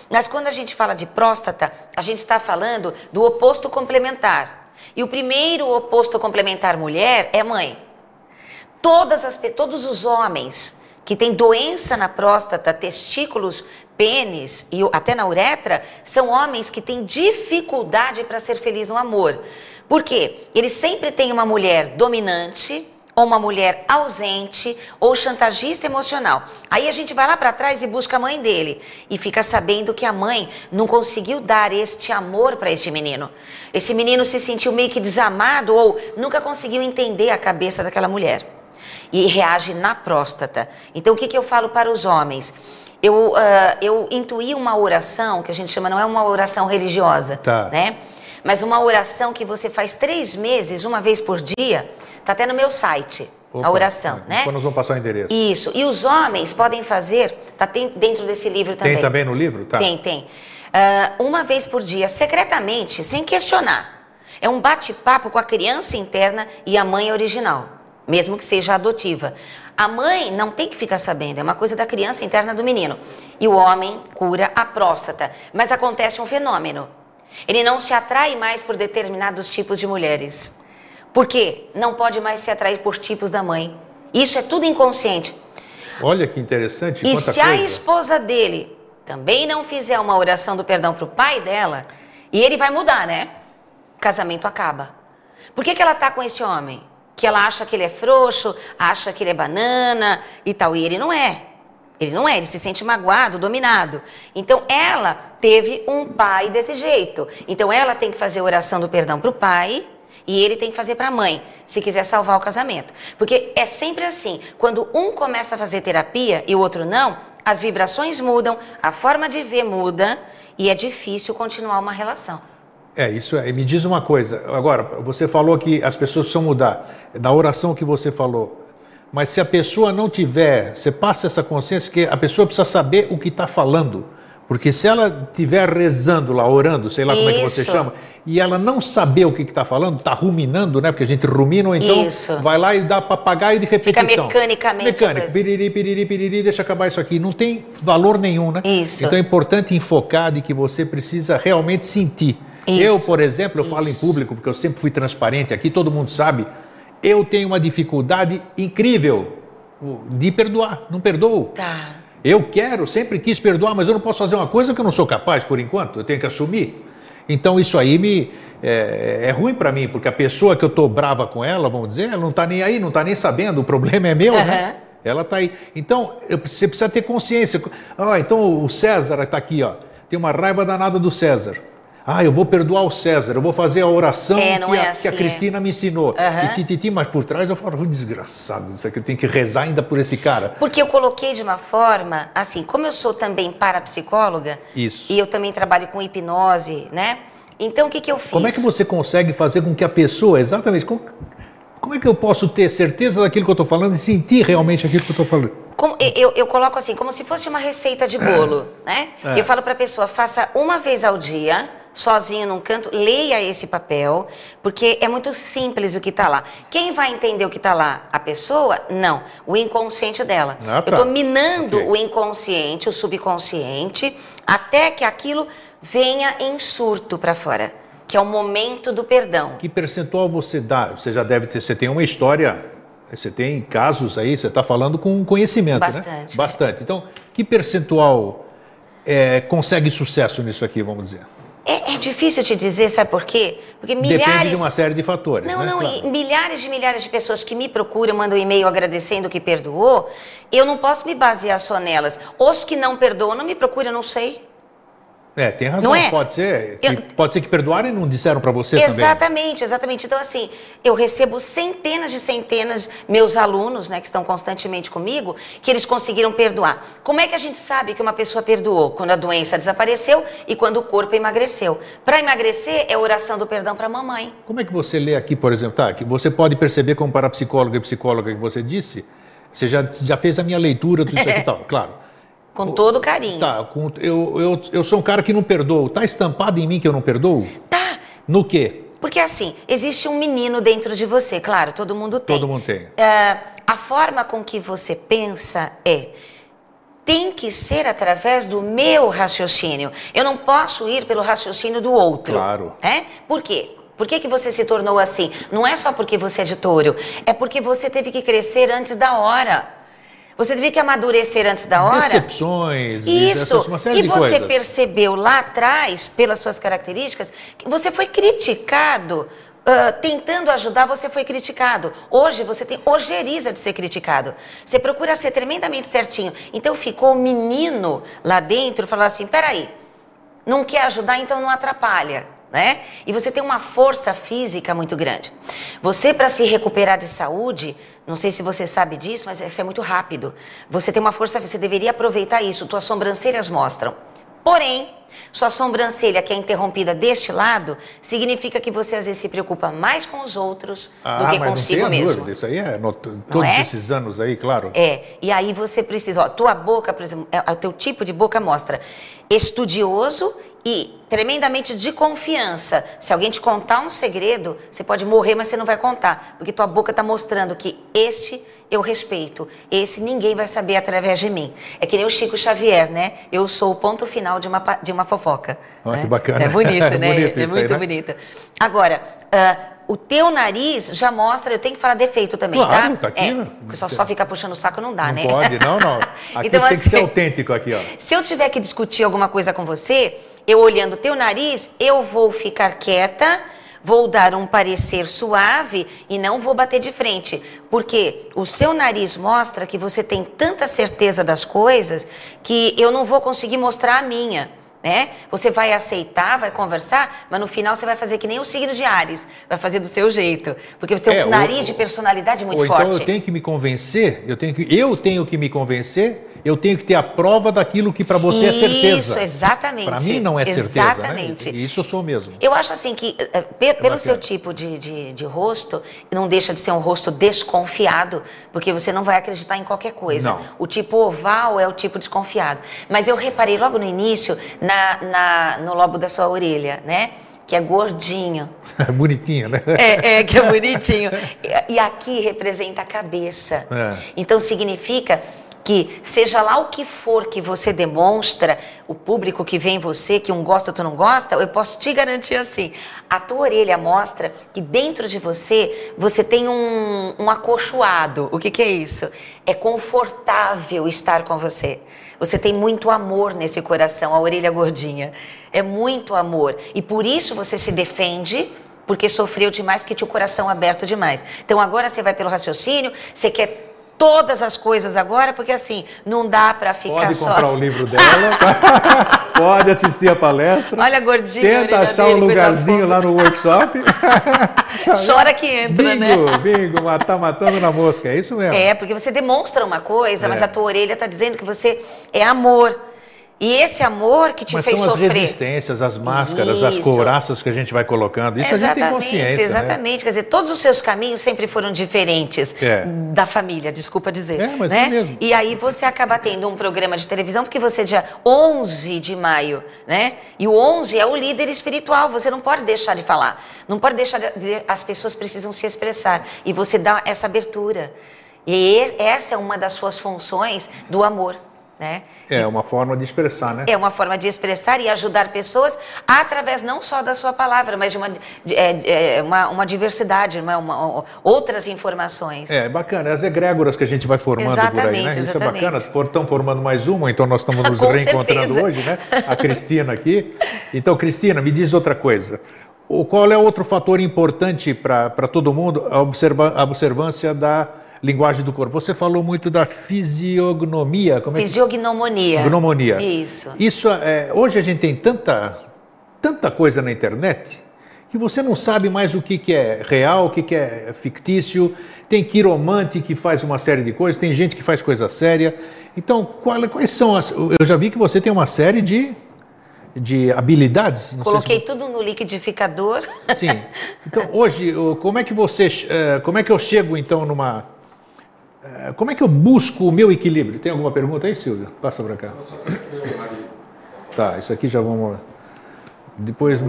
Mas quando a gente fala de próstata, a gente está falando do oposto complementar. E o primeiro oposto complementar mulher é mãe. Todas as, todos os homens que têm doença na próstata, testículos, pênis e até na uretra, são homens que têm dificuldade para ser feliz no amor. Por quê? Eles sempre têm uma mulher dominante, ou uma mulher ausente, ou chantagista emocional. Aí a gente vai lá para trás e busca a mãe dele e fica sabendo que a mãe não conseguiu dar este amor para este menino. Esse menino se sentiu meio que desamado ou nunca conseguiu entender a cabeça daquela mulher e reage na próstata. Então, o que, que eu falo para os homens? Eu, ah, eu intuí uma oração, que a gente chama, não é uma oração religiosa, Tá. né? Mas uma oração que você faz três meses, uma vez por dia, tá até no meu site, Opa, a oração, é, né? Depois nós vamos passar o endereço. Isso. E os homens podem fazer, tá tem- dentro desse livro também. Tem também no livro? Tá. Tem, tem. Ah, uma vez por dia, secretamente, sem questionar. É um bate-papo com a criança interna e a mãe original, mesmo que seja adotiva. A mãe não tem que ficar sabendo, é uma coisa da criança interna do menino. E o homem cura a próstata. Mas acontece um fenômeno. Ele não se atrai mais por determinados tipos de mulheres. Por quê? Não pode mais se atrair por tipos da mãe. Isso é tudo inconsciente. Olha que interessante. E se coisa. a esposa dele também não fizer uma oração do perdão para o pai dela, e ele vai mudar, né? O casamento acaba. Por que, que ela tá com este homem? Que ela acha que ele é frouxo, acha que ele é banana e tal. E ele não é. Ele não é, ele se sente magoado, dominado. Então ela teve um pai desse jeito. Então ela tem que fazer oração do perdão para o pai e ele tem que fazer para a mãe, se quiser salvar o casamento. Porque é sempre assim: quando um começa a fazer terapia e o outro não, as vibrações mudam, a forma de ver muda e é difícil continuar uma relação. É, isso é. Me diz uma coisa. Agora, você falou que as pessoas precisam mudar. Da oração que você falou. Mas se a pessoa não tiver, você passa essa consciência que a pessoa precisa saber o que está falando. Porque se ela estiver rezando lá, orando, sei lá como Isso. é que você chama, e ela não saber o que está falando, está ruminando, né? Porque a gente rumina, ou então Isso. vai lá e dá papagaio de repetição. Fica mecanicamente. Mecânico, piriri, piriri, piriri, deixa acabar isso aqui. Não tem valor nenhum, né? Isso. Então é importante enfocar de que você precisa realmente sentir. Isso. Eu, por exemplo, eu falo em público, porque eu sempre fui transparente aqui, todo mundo sabe, eu tenho uma dificuldade incrível de perdoar, não perdoo. Tá. Eu quero, sempre quis perdoar, mas eu não posso fazer uma coisa que eu não sou capaz por enquanto, eu tenho que assumir. Então isso aí me é, é ruim para mim, porque a pessoa que eu estou brava com ela, vamos dizer, ela não está nem aí, não está nem sabendo, o problema é meu, uhum. né? Ela está aí. Então, eu, você precisa ter consciência. Ah, então o César está aqui, ó. Tem uma raiva danada do César. Ah, eu vou perdoar o César, eu vou fazer a oração é, que, é a, assim, que, a, Cristina é. me ensinou. Uhum. E tititi, mas por trás eu falo, desgraçado, isso aqui eu tenho que rezar ainda por esse cara. Porque eu coloquei de uma forma, assim, como eu sou também parapsicóloga, isso. e eu também trabalho com hipnose, né? Então o que, que eu fiz? Como é que você consegue fazer com que a pessoa, exatamente, como, como é que eu posso ter certeza daquilo que eu estou falando e sentir realmente aquilo que eu estou falando? Como, eu, eu, coloco assim, como se fosse uma receita de bolo, né? É. Eu falo para a pessoa, faça uma vez ao dia sozinho num canto, leia esse papel, porque é muito simples o que está lá. Quem vai entender o que está lá? A pessoa? Não, o inconsciente dela. Ah, tá. Eu estou minando okay. o inconsciente, o subconsciente, até que aquilo venha em surto para fora, que é o momento do perdão. Que percentual você dá? Você já deve ter, você tem uma história, você tem casos aí, você está falando com conhecimento, Bastante, né? Bastante. Então, que percentual é, consegue sucesso nisso aqui, vamos dizer? É, é, difícil te dizer, sabe por quê? Porque milhares. Depende de uma série de fatores. Não, né? não, claro. milhares de milhares de pessoas que me procuram, mandam um e-mail agradecendo que perdoou, eu não posso me basear só nelas. Os que não perdoam, não me procuram, eu não sei. É, tem razão. Não é? Pode ser. Eu... Pode ser que perdoaram e não disseram para você exatamente, também. Exatamente, exatamente. Então, assim, eu recebo centenas de centenas, meus alunos, né, que estão constantemente comigo, que eles conseguiram perdoar. Como é que a gente sabe que uma pessoa perdoou? Quando a doença desapareceu e quando o corpo emagreceu. Para emagrecer, é oração do perdão para a mamãe. Como é que você lê aqui, por exemplo, tá? Que você pode perceber como parapsicóloga e psicóloga que você disse, você já, já fez a minha leitura do isso aqui e tal, claro. Com todo carinho. Tá, com, eu, eu, eu sou um cara que não perdoo. Tá estampado em mim que eu não perdoo? Tá. No quê? Porque assim, existe um menino dentro de você, claro, todo mundo tem. Todo mundo tem. Uh, a forma com que você pensa é tem que ser através do meu raciocínio. Eu não posso ir pelo raciocínio do outro. Claro. É? Por quê? Por que, que você se tornou assim? Não é só porque você é de touro, é porque você teve que crescer antes da hora. Você devia que amadurecer antes da hora. Decepções. Isso. E você percebeu lá atrás, pelas suas características, que você foi criticado. Uh, tentando ajudar, você foi criticado. Hoje você tem ojeriza de ser criticado. Você procura ser tremendamente certinho. Então ficou o menino lá dentro falando assim: peraí, não quer ajudar, então não atrapalha né? E você tem uma força física muito grande. Você, para se recuperar de saúde, não sei se você sabe disso, mas isso é muito rápido. Você tem uma força, você deveria aproveitar isso. Tuas sobrancelhas mostram. Porém, sua sobrancelha que é interrompida deste lado, significa que você às vezes se preocupa mais com os outros ah, do que mas consigo não mesmo. Dúvida. Isso aí é no, todos é? esses anos aí, claro. É. E aí você precisa, ó, tua boca, por exemplo, é, o teu tipo de boca mostra estudioso e tremendamente de confiança. Se alguém te contar um segredo, você pode morrer, mas você não vai contar, porque tua boca está mostrando que este eu respeito, esse ninguém vai saber através de mim. É que nem o Chico Xavier, né? Eu sou o ponto final de uma, de uma fofoca. Olha né? que bacana. É bonito, né? bonito é muito aí, né? bonito. Agora, uh, o teu nariz já mostra, eu tenho que falar defeito também, claro, tá? tá aqui, é, né? porque só, só ficar puxando o saco não dá, não né? pode, não, não. Aqui Então, tem que ser assim, autêntico aqui, ó. Se eu tiver que discutir alguma coisa com você, eu olhando o teu nariz, eu vou ficar quieta, vou dar um parecer suave e não vou bater de frente. Porque o seu nariz mostra que você tem tanta certeza das coisas que eu não vou conseguir mostrar a minha. Né? Você vai aceitar, vai conversar, mas no final você vai fazer que nem o signo de Ares, vai fazer do seu jeito, porque você tem É, um ou- nariz de personalidade muito Ou forte. então eu tenho que me convencer, eu tenho que, eu tenho que me convencer, eu tenho que ter a prova daquilo que para você é certeza. Isso, exatamente. Para mim não é certeza, Exatamente. né? Isso eu sou mesmo. Eu acho assim que, eh, pe- pelo bacana. seu tipo de, de, de rosto, não deixa de ser um rosto desconfiado, porque você não vai acreditar em qualquer coisa. Não. O tipo oval é o tipo desconfiado. Mas eu reparei logo no início, na, na- no lobo da sua orelha, né? Que é gordinho. Bonitinho, né? É, é, que é bonitinho. E, e aqui representa a cabeça. É. Então significa que seja lá o que for que você demonstra, o público que vê em você, que um gosta, outro não gosta, eu posso te garantir assim, a tua orelha mostra que dentro de você, você tem um, um acolchoado. O que, que é isso? É confortável estar com você. Você tem muito amor nesse coração, a orelha gordinha. É muito amor. E por isso você se defende porque sofreu demais, porque tinha o coração aberto demais. Então agora você vai pelo raciocínio, você quer todas as coisas agora, porque assim, não dá pra ficar Pode só. comprar o livro dela, pode assistir a palestra. Olha a gordinha. Tenta achar um dele, coisa lugarzinho lá no workshop. Chora que entra, né? bingo, bingo, mas tá matando na mosca, é isso mesmo. É, porque você demonstra uma coisa, mas É. a tua orelha tá dizendo que você é amor. E esse amor que te Mas fez são as sofrer. resistências, as máscaras, as Isso. couraças que a gente vai colocando. Isso a gente tem consciência. né? Exatamente. Quer dizer, todos os seus caminhos sempre foram diferentes É. da família, desculpa dizer. É, mas né? é mesmo. E aí você acaba tendo um programa de televisão, porque você é dia 11 de maio, né? E o 11 é o líder espiritual, você não pode deixar de falar. Não pode deixar de... de- As pessoas precisam se expressar. E você dá essa abertura. E essa é uma das suas funções do amor, né? É uma forma de expressar, né? É uma forma de expressar e ajudar pessoas através não só da sua palavra, mas de uma, de- é, é, uma, uma diversidade, uma, uma- outras informações. É, bacana. As egrégoras que a gente vai formando por aí, né? Exatamente, Isso é exatamente. bacana. Estão formando mais uma, então nós estamos nos reencontrando certeza. hoje, né? A Cristina aqui. Então, Cristina, me diz outra coisa. O, qual é outro fator importante para todo mundo? A, observa, a observância da linguagem do corpo. Você falou muito da fisiognomia. Como é que Fisiognomonia. Gnomonia. Isso. Isso é, hoje a gente tem tanta, tanta coisa na internet que você não sabe mais o que, que é real, o que, que é fictício. Tem quiromante que faz uma série de coisas, tem gente que faz coisa séria. Então, qual- quais são as. Eu já vi que você tem uma série de, de habilidades. não sei se- Coloquei tudo no liquidificador. Sim. Então, hoje, como é que você. eh, Como é que eu chego, então, numa. Eh, Como é que eu busco o meu equilíbrio? Tem alguma pergunta aí, Silvia? Passa para cá. Tá, isso aqui já vamos. Depois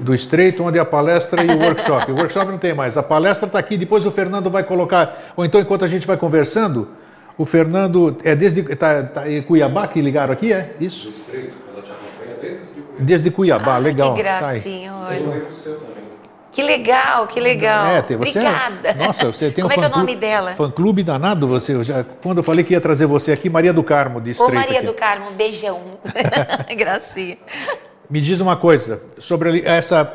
do estreito, onde é a palestra e o workshop. O workshop não tem mais. A palestra está aqui, depois o Fernando vai colocar. Ou então, enquanto a gente vai conversando, o Fernando. É desde. Tá, tá em Cuiabá que ligaram aqui, é? Isso? Ela te acompanha desde Desde Cuiabá, legal. Que Tá aí. gracinha, olha. o seu também. Que legal, que legal. É, você, Obrigada. Nossa, você tem Como um é que é o nome dela? Fã-clube danado, você. já, quando eu falei que ia trazer você aqui, Maria do Carmo, de Ô, Estreito. Maria aqui. do Carmo, um beijão. Gracinha. Me diz uma coisa, sobre essa.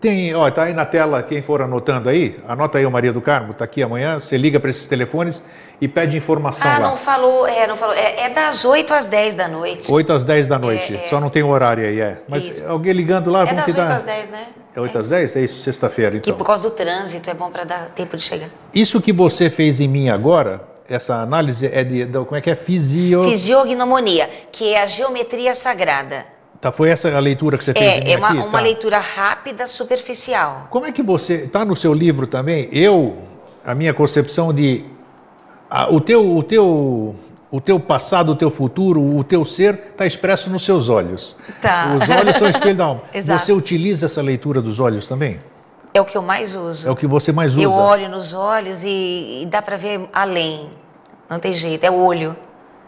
Tem, ó, tá aí na tela, quem for anotando aí, anota aí o Maria do Carmo, tá aqui amanhã, você liga para esses telefones e pede informação Ah, lá. não falou, é, não falou. É, é das 8 às 10 da noite. 8 às 10 da noite, É, é. só não tem horário aí, é. Mas Isso. alguém ligando lá, É vamos das te 8 dar. às 10, né? É 8 às 10? É isso, sexta-feira, Que então. por causa do trânsito é bom para dar tempo de chegar. Isso que você fez em mim agora, essa análise é de, de- como é que é? Fisio... Fisiognomonia, que é a geometria sagrada. Tá, foi essa a leitura que você fez em mim É, é uma, aqui? uma Tá. leitura rápida, superficial. Como é que você está no seu livro também? Eu, a minha concepção de a- o teu, o teu, o teu passado, o teu futuro, o teu ser está expresso nos seus olhos. Tá. Os olhos são espelho da alma. Exato. Você utiliza essa leitura dos olhos também? É o que eu mais uso. É o que você mais usa? Eu olho nos olhos e, e dá para ver além. Não tem jeito, é o olho.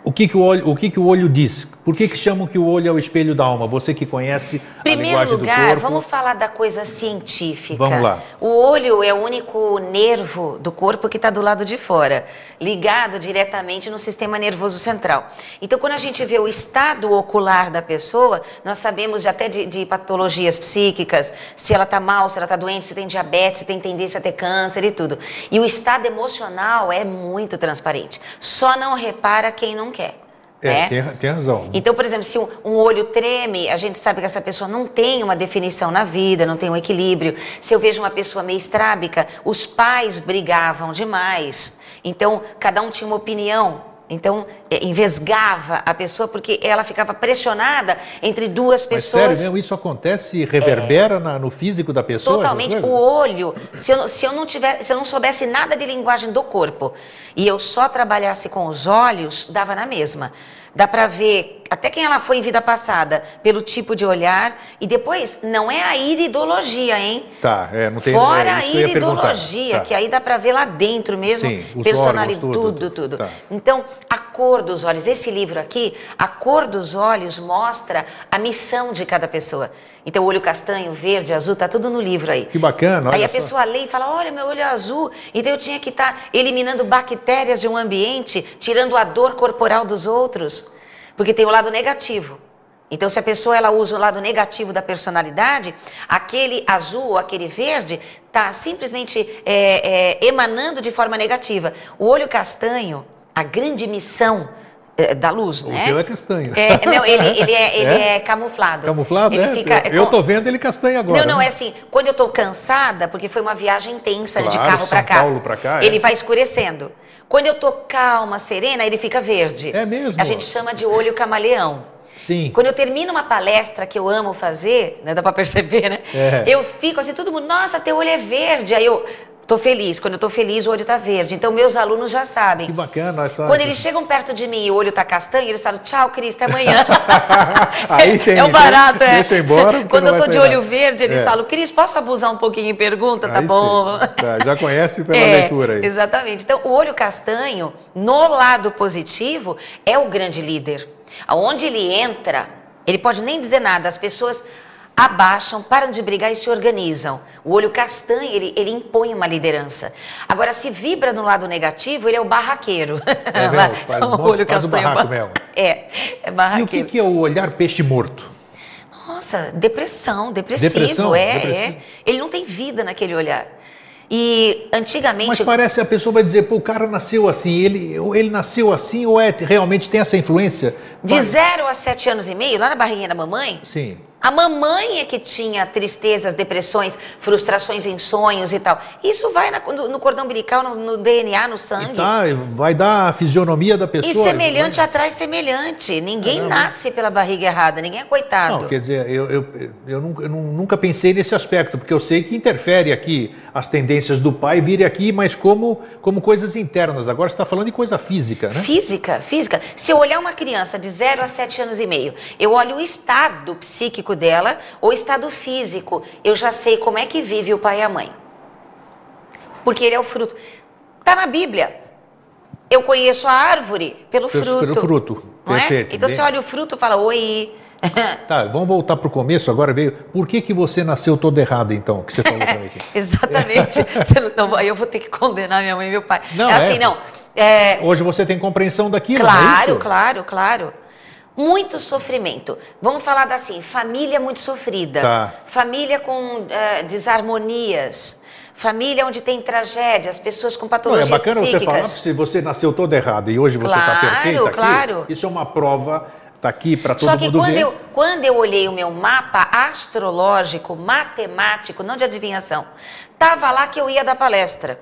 O que que o olho, o que que o olho diz Por que, que chamam que o olho é o espelho da alma? Você que conhece a Primeiro linguagem lugar, do corpo. vamos falar da coisa científica. Vamos lá. O olho é o único nervo do corpo que está do lado de fora, ligado diretamente no sistema nervoso central. Então, quando a gente vê o estado ocular da pessoa, nós sabemos de, até de, de patologias psíquicas, se ela está mal, se ela está doente, se tem diabetes, se tem tendência a ter câncer e tudo. E o estado emocional é muito transparente. Só não repara quem não quer. É, né? tem, tem razão. Então, por exemplo, se um, um olho treme, a gente sabe que essa pessoa não tem uma definição na vida, não tem um equilíbrio. Se eu vejo uma pessoa meio estrábica, os pais brigavam demais. Então, cada um tinha uma opinião. Então, eh, envesgava a pessoa porque ela ficava pressionada entre duas Mas pessoas. sério mesmo, isso acontece e reverbera na- no físico da pessoa? Totalmente. O olho, se eu, não- se eu não tiver, se eu não soubesse nada de linguagem do corpo e eu só trabalhasse com os olhos, dava na mesma. Dá pra ver até quem ela foi em vida passada pelo tipo de olhar e depois não é a iridologia, hein? Tá, é, não tem Fora é a iridologia, Tá. que aí dá pra ver lá dentro mesmo, Sim, personalidade, tudo, tudo, tudo. tá. Então, a cor dos olhos, esse livro aqui, a cor dos olhos mostra a missão de cada pessoa. Então, o olho castanho, verde, azul, tá tudo no livro aí. Que bacana, olha Aí a só. pessoa lê e fala: olha, meu olho é azul. Então eu tinha que estar eliminando bactérias de um ambiente, tirando a dor corporal dos outros. Porque tem o lado negativo. Então, se a pessoa ela usa o lado negativo da personalidade, aquele azul ou aquele verde está simplesmente é, é, emanando de forma negativa. O olho castanho, a grande missão da luz, O né? teu é castanho. É, não, ele, ele, é, ele É? é camuflado. Camuflado, ele é? Fica, eu, tô vendo ele castanho agora. não, não, né? é assim, quando eu tô cansada, porque foi uma viagem intensa de Claro, carro São para cá. Paulo pra cá, é. Ele vai escurecendo. Quando eu tô calma, serena, ele fica verde. É mesmo? A gente chama de olho camaleão. Sim. Quando eu termino uma palestra que eu amo fazer, né, dá para perceber, né? É. Eu fico assim, todo mundo, nossa, teu olho é verde. Aí eu tô feliz. Quando eu tô feliz, o olho tá verde. Então meus alunos já sabem. Que bacana. Essa... Quando eles chegam perto de mim e o olho tá castanho, eles falam, tchau, Cris, até amanhã. Aí tem, É o barato, é. deixa embora, Quando eu tô de olho nada. verde, eles É. falam, Cris, posso abusar um pouquinho em pergunta? Tá Aí bom. sim. Tá, já conhece pela É, leitura aí. Exatamente. Então, o olho castanho, no lado positivo, é o grande líder. Aonde ele entra, ele pode nem dizer nada, as pessoas abaixam, param de brigar e se organizam. O olho castanho, ele, ele impõe uma liderança. Agora, se vibra no lado negativo, ele é o barraqueiro. É mesmo? Faz um monte- faz o barraco ba- mesmo. É, é E barraqueiro. o que, que é o olhar peixe morto? Nossa, depressão, depressivo, Depressão, é, depressivo. é. Ele não tem vida naquele olhar. E antigamente. Mas parece a pessoa vai dizer, pô, o cara nasceu assim, ele, ou ele nasceu assim ou é realmente tem essa influência? De Mas- 0 a 7 anos e meio, lá na barriguinha da mamãe, Sim. A mamãe é que tinha tristezas, depressões, frustrações em sonhos e tal. Isso vai na- no, no cordão umbilical, no, no DNA, no sangue. E tá, vai dar a fisionomia da pessoa. E semelhante vai- atrai semelhante. Ninguém Caramba. nasce pela barriga errada, ninguém é coitado. Não, quer dizer, eu, eu, eu, nunca, eu nu- nunca pensei nesse aspecto, porque eu sei que interfere aqui as tendências do pai virem aqui, mas como, como coisas internas. Agora você está falando de coisa física, né? Física, física. Se eu olhar uma criança de 0 a 7 anos e meio, eu olho o estado psíquico dela, ou estado físico, eu já sei como é que vive o pai e a mãe. Porque ele é o fruto. Tá na Bíblia. Eu conheço a árvore pelo Pelo- fruto. pelo fruto. Não é? Perfeito. Então Bem- você olha o fruto e fala, oi. Tá, vamos voltar para o começo agora. Veio. Por que, que você nasceu todo errado, então? Que você falou para mim aqui. Exatamente. Não- eu vou ter que condenar minha mãe e meu pai. Não, é assim, é. não. É, Hoje você tem compreensão daquilo, não é Claro, claro, claro. Muito sofrimento. Vamos falar da assim, família muito sofrida. Tá. Família com eh, desarmonias. Família onde tem tragédias, pessoas com Não, é patologias bacana você falar psíquicas. se você nasceu todo errado e hoje você está Claro, perfeito aqui. claro. Isso é uma prova, está aqui para todo Só que mundo quando ver. eu, quando eu olhei o meu mapa astrológico, matemático, não de adivinhação, tava lá que eu ia dar palestra.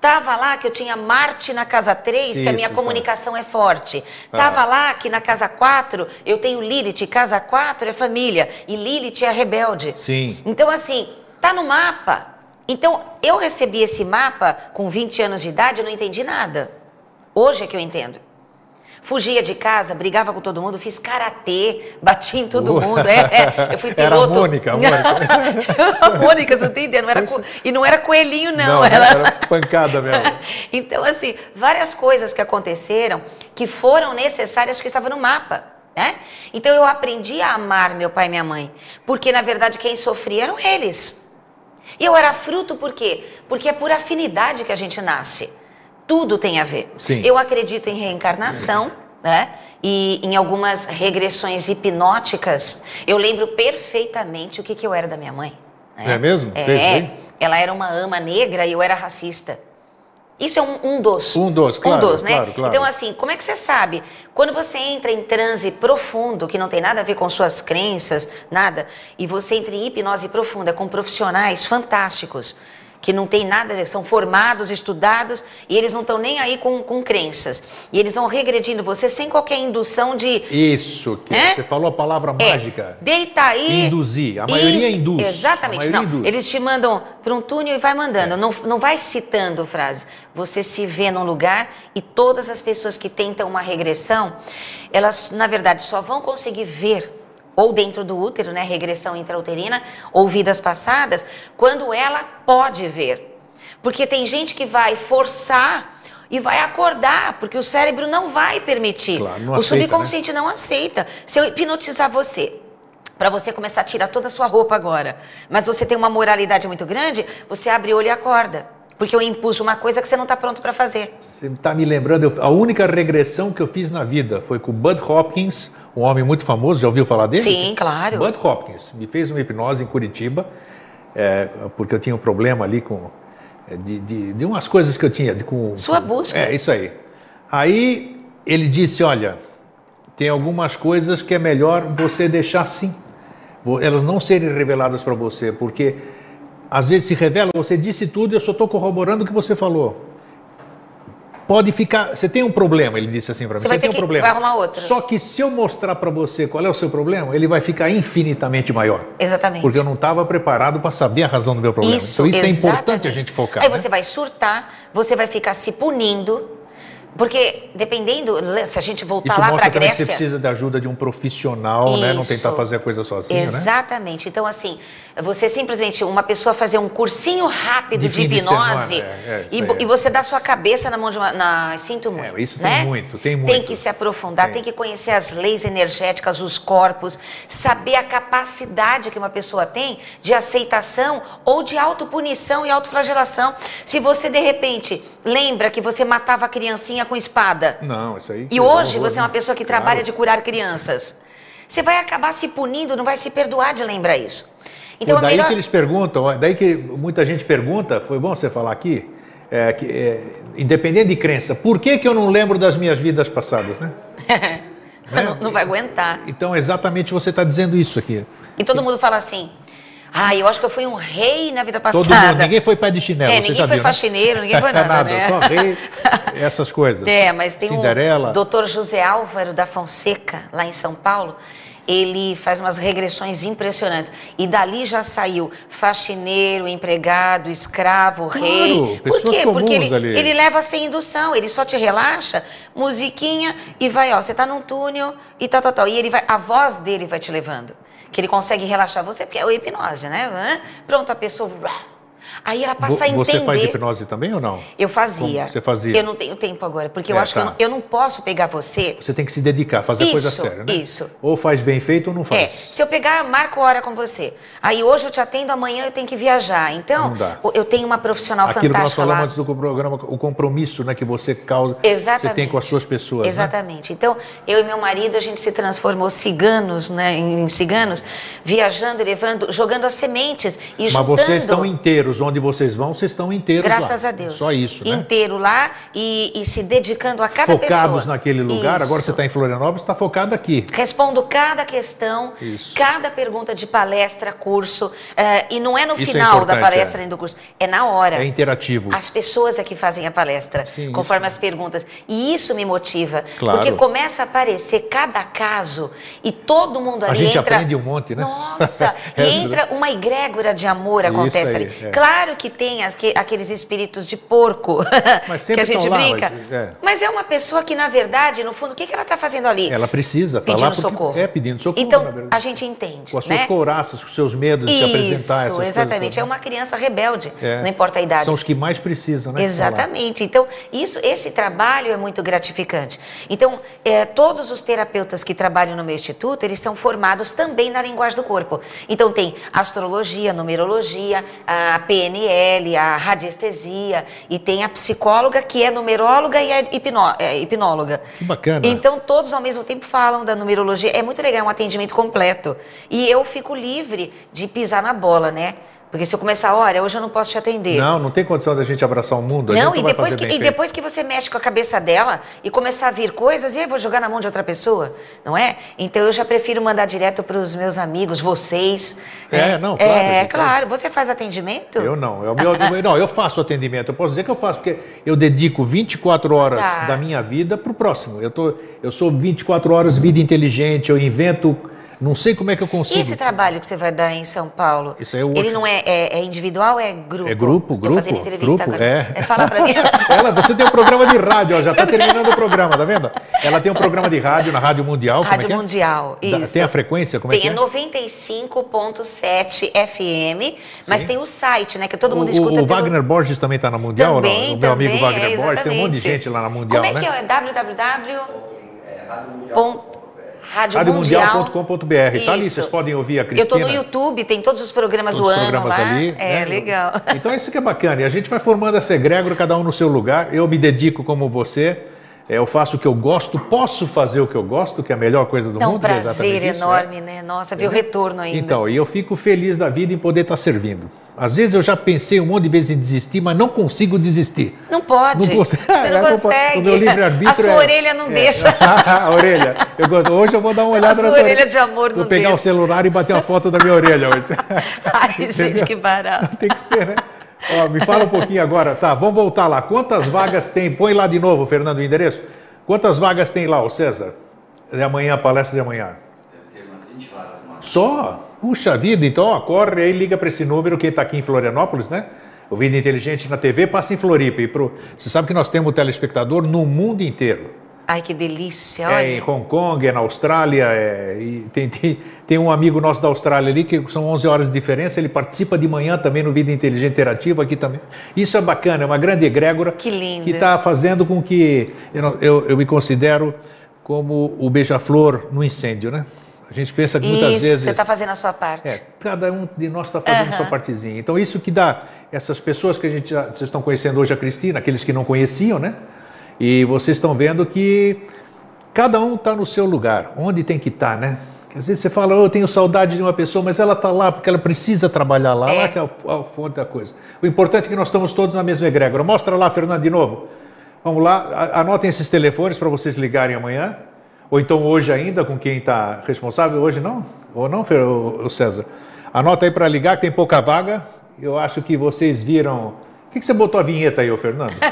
Tava lá que eu tinha Marte na casa 3, que a minha Isso, tá. comunicação é forte. Tá. Tava lá que na casa 4 eu tenho Lilith, casa 4 é família e Lilith é rebelde. Sim. Então, assim, tá no mapa. Então, eu recebi esse mapa com 20 anos de idade, eu não entendi nada. Hoje é que eu entendo. Fugia de casa, brigava com todo mundo, fiz karatê, bati em todo mundo. É, é, eu fui Era a piloto. Mônica, a Mônica. a Mônica, você não tem ideia, não era co- E não era coelhinho, não. Não, era... era pancada mesmo. então, assim, várias coisas que aconteceram que foram necessárias que estavam no mapa. Né? Então eu aprendi a amar meu pai e minha mãe, porque na verdade quem sofria eram eles. E eu era fruto por quê? Porque é por afinidade que a gente nasce. Tudo tem a ver. Sim. Eu acredito em reencarnação, né? E em algumas regressões hipnóticas. Eu lembro perfeitamente o que, que eu era da minha mãe. né? É mesmo? É. Fez? Ela era uma ama negra e eu era racista. Isso é um, um dos. Um dos, claro, Um dos, né? claro, claro. Então, assim, como é que você sabe? Quando você entra em transe profundo, que não tem nada a ver com suas crenças, nada, e você entra em hipnose profunda com profissionais fantásticos, que não tem nada, são formados, estudados, e eles não estão nem aí com, com crenças. E eles vão regredindo você sem qualquer indução de. Isso, que É? você falou a palavra É, mágica. deita aí. Induzir. A maioria In- induz. Exatamente. Maioria Não, induz. eles te mandam para um túnel e vai mandando. É. Não, não vai citando frases. Você se vê num lugar e todas as pessoas que tentam uma regressão, elas, na verdade, só vão conseguir ver ou dentro do útero, né, regressão intrauterina, ou vidas passadas, quando ela pode ver. Porque tem gente que vai forçar e vai acordar, porque o cérebro não vai permitir. Claro, não o aceita, né? subconsciente não aceita. Se eu hipnotizar você, para você começar a tirar toda a sua roupa agora, mas você tem uma moralidade muito grande, você abre o olho e acorda. Porque eu impus uma coisa que você não está pronto para fazer. Você está me lembrando, eu- a única regressão que eu fiz na vida foi com o Bud Hopkins, um homem muito famoso, já ouviu falar dele? Sim, claro. Bud Hopkins me fez uma hipnose em Curitiba, é, porque eu tinha um problema ali com é, de, de, de umas coisas que eu tinha de, com Sua com- busca. É isso aí. Aí ele disse, olha, tem algumas coisas que é melhor você deixar assim, elas não serem reveladas para você, porque às vezes se revela, você disse tudo e eu só estou corroborando o que você falou. Pode ficar. Você tem um problema, ele disse assim para mim. Você vai tem um que- problema. vai arrumar outro. Só que se eu mostrar para você qual é o seu problema, ele vai ficar infinitamente maior. Exatamente. Porque eu não estava preparado para saber a razão do meu problema. Isso, então isso é importante exatamente. a gente focar. Aí né? você vai surtar, você vai ficar se punindo, porque dependendo, se a gente voltar Isso lá para a mostra também que Grécia. você precisa da ajuda de um profissional, né? Não Isso. tentar fazer a coisa sozinho, né? Exatamente. Então, assim, você simplesmente, uma pessoa fazer um cursinho rápido De de, hipnose é, é, e, é. e você dá sua cabeça na mão de uma. Na, sinto muito. É, isso né? tem muito, tem Tem muito. que se aprofundar, Tem. tem. que conhecer as leis energéticas, os corpos, saber a capacidade que uma pessoa tem de aceitação ou de autopunição e autoflagelação. Se você, de repente, lembra que você matava a criancinha com espada. Não, isso aí. E hoje horror, você é uma pessoa que Claro. trabalha de curar crianças. Você vai acabar se punindo, não vai se perdoar de lembrar isso. Então, Pô, daí melhor... que eles perguntam, daí que muita gente pergunta, foi bom você falar aqui, é, que, é, independente de crença, por que, que eu não lembro das minhas vidas passadas, né? não, não vai aguentar. Então, exatamente você está dizendo isso aqui. E todo mundo fala assim, ah, eu acho que eu fui um rei na vida passada. Todo mundo, ninguém foi pé de chinelo, É, você ninguém foi viu, né? faxineiro, ninguém foi nada, nada, né? só rei, essas coisas. É, mas tem Cinderela. um doutor José Álvaro da Fonseca, lá em São Paulo, ele faz umas regressões impressionantes. E dali já saiu faxineiro, empregado, escravo, Claro, rei. Por pessoas quê? comuns Porque ele, ali. ele leva sem indução, ele só te relaxa, musiquinha, e vai, ó, você tá num túnel e tal, tal, tal. E ele vai, a voz dele vai te levando. Que ele consegue relaxar você, porque é o hipnose, né? Pronto, a pessoa. Aí ela passa a entender. Você faz hipnose também ou não? Eu fazia. Como você fazia? Eu não tenho tempo agora, porque eu É, acho que eu tá. não, eu não posso pegar você. Você tem que se dedicar, fazer a coisa Isso, séria, né? isso. Ou faz bem feito ou não É, faz. se eu pegar, marco hora com você. Aí hoje eu te atendo, amanhã eu tenho que viajar. Então, Não dá. o- eu tenho uma profissional Aquilo que nós fantástica falamos lá. antes do programa, o compromisso né, que você, causa, Exatamente. você tem com as suas pessoas. né? Exatamente. Então, eu e meu marido, a gente se transformou ciganos, né, em em ciganos, viajando, levando, jogando as sementes e Mas juntando. vocês estão inteiros, onde vocês vão, vocês estão inteiros Graças lá. a Deus. Só isso, né? Inteiro lá e, e se dedicando a cada Focados pessoa. naquele lugar, agora Isso. você está em Florianópolis, está focado aqui. Respondo cada questão, Isso. cada pergunta de palestra, curso. eh, e não é no Isso é final da importante, palestra é. nem do curso, é na hora. É interativo. As pessoas é que fazem a palestra, Sim, conforme as perguntas. E isso me motiva. Claro. Porque começa a aparecer cada caso e todo mundo A ali gente entra. aprende um monte, né? Nossa! É, e entra uma egrégora de amor acontece aí, ali. é. Claro Claro que tem aque- aqueles espíritos de porco que a gente lá, brinca. mas, é. Mas é uma pessoa que, na verdade, no fundo, o que, que ela está fazendo ali? Ela precisa, tá pedindo socorro. É, pedindo socorro, Então, a gente entende. Com as suas né? couraças, com os seus medos de se apresentar. Isso, exatamente. É uma criança rebelde, É. não importa a idade. São os que mais precisam, né? Exatamente. Então, isso, esse trabalho é muito gratificante. Então, é, todos os terapeutas que trabalham no meu instituto, eles são formados também na linguagem do corpo. Então, tem astrologia, numerologia, a PNL, a radiestesia, e tem a psicóloga, que é numeróloga e é, hipnó- é hipnóloga. Que bacana. Então, todos ao mesmo tempo falam da numerologia. É muito legal, é um atendimento completo. E eu fico livre de pisar na bola, né? Porque se eu começar, olha, hoje eu não posso te atender. Não, não tem condição da gente abraçar o mundo. Não, gente e depois, que, e feito. depois que você mexe com a cabeça dela e começar a vir coisas, e aí eu vou jogar na mão de outra pessoa, não é? Então eu já prefiro mandar direto para os meus amigos, vocês. É, né? não, claro, É, gente, claro. Você faz atendimento? Eu não. Eu, eu- não, eu faço atendimento. Eu posso dizer que eu faço, porque eu dedico 24 horas Tá. da minha vida para o próximo. Eu, tô, eu sou 24 horas vida inteligente, eu invento. Não sei como é que eu E consigo. esse trabalho que você vai dar em São Paulo? Isso aí é o Ele não é, é, é individual ou é grupo? É grupo, Tô grupo, fazendo entrevista grupo, agora. é. Fala pra mim. Ela, você tem um programa de rádio, ó, já está terminando o programa, tá vendo? Ela tem um programa de rádio na Rádio Mundial. como é Rádio que é? Mundial, Da- isso. Tem a frequência, como é tem que é? a 95.7 FM, mas Sim. tem o site, né? Que todo mundo o, escuta o pelo... Wagner Borges também está na Mundial? Também, O meu amigo Wagner é, Borges, tem um monte de gente lá na Mundial, Como é né? que é? www. Ponto- Rádio Radiomundial.com.br. Tá ali, vocês podem ouvir a Eu Cristina. tô no YouTube, tem todos os programas todos do os ano programas lá. ali. É, né? legal. Então isso que é bacana. E a gente vai formando essa egrégora, cada um no seu lugar. Eu me dedico como você. É, Eu faço o que eu gosto, posso fazer o que eu gosto, que é a melhor coisa do Então, um mundo. é exatamente prazer isso, enorme, né? Nossa, ver o retorno ainda. Então, e eu fico feliz da vida em poder estar servindo. Às vezes eu já pensei um monte de vezes em desistir, mas não consigo desistir. Não pode. Não. Você não É, consegue. O meu livre-arbítrio A sua é- orelha não é. deixa. a orelha. Eu gosto. Hoje eu vou dar uma olhada sua nessa orelha de amor Vou não pegar o deixa. celular e bater uma foto da minha orelha hoje. Ai, gente, que barato. Tem que ser, né? Ó, me fala um pouquinho agora. Tá, vamos voltar lá. Quantas vagas tem? Põe lá de novo, Fernando, o endereço. Quantas vagas tem lá, ô César? De amanhã, a palestra de amanhã. Deve ter umas 20 vagas. Só? Puxa vida, então ó, corre aí, liga para esse número, quem está aqui em Florianópolis, né? O Vida Inteligente na TV passa em Floripa. E pro... Você sabe que nós temos telespectador no mundo inteiro. Ai, que delícia. É em Olha. Hong Kong, é na Austrália, é... tem, tem, tem um amigo nosso da Austrália ali, que são 11 horas de diferença, ele participa de manhã também no Vida Inteligente Interativo aqui também. Isso é bacana, é uma grande egrégora Que lindo. que está fazendo com que eu, eu, eu me considero como o beija-flor no incêndio, né? A gente pensa que muitas Isso, vezes... você está fazendo a sua parte. É, cada um de nós está fazendo Aham. sua partezinha. Então, isso que dá essas pessoas que a gente já, vocês estão conhecendo hoje a Cristina, aqueles que não conheciam, né? E vocês estão vendo que cada um está no seu lugar, onde tem que estar, né? Que às vezes você fala, "Oh, eu tenho saudade de uma pessoa, mas ela está lá porque ela precisa trabalhar lá, É. lá que é a, fonte da coisa. O importante é que nós estamos todos na mesma egrégora. Mostra lá, Fernando, de novo. Vamos lá, anotem esses telefones para vocês ligarem amanhã. Ou então hoje ainda, com quem está responsável. Hoje não? Ou não, Fer- ô César? Anota aí para ligar, que tem pouca vaga. Eu acho que vocês viram. Por que, que você botou a vinheta aí, ô Fernando?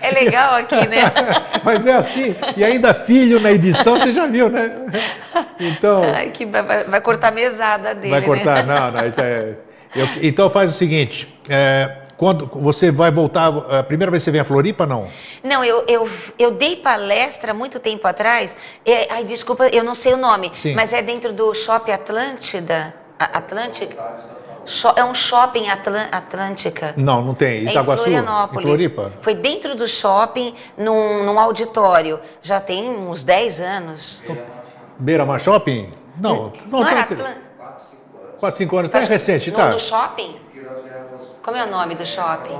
É legal aqui, né? Mas é assim. E ainda filho na edição, você já viu, né? Então. Ai, que vai, cortar a mesada dele, Vai cortar? né? Não, não. Isso é... eu- então faz o seguinte. é, quando você vai voltar. A primeira vez que você vem a Floripa, não? Não, eu, eu, eu dei palestra muito tempo atrás. É, ai, desculpa, eu não sei o nome, Sim. mas é dentro do Shopping Atlântida. Atlântica? É um shopping Atlân- Atlântica. Não, não tem. É Itaguaçu? Em Florianópolis. Em Floripa? Foi dentro do shopping, num, num auditório. Já tem uns 10 anos. Beira Mar Shopping? Não, não, Não era tá- Atlân- 4, 5 anos. Tá recente, no, tá? no shopping? Como é o nome do shopping?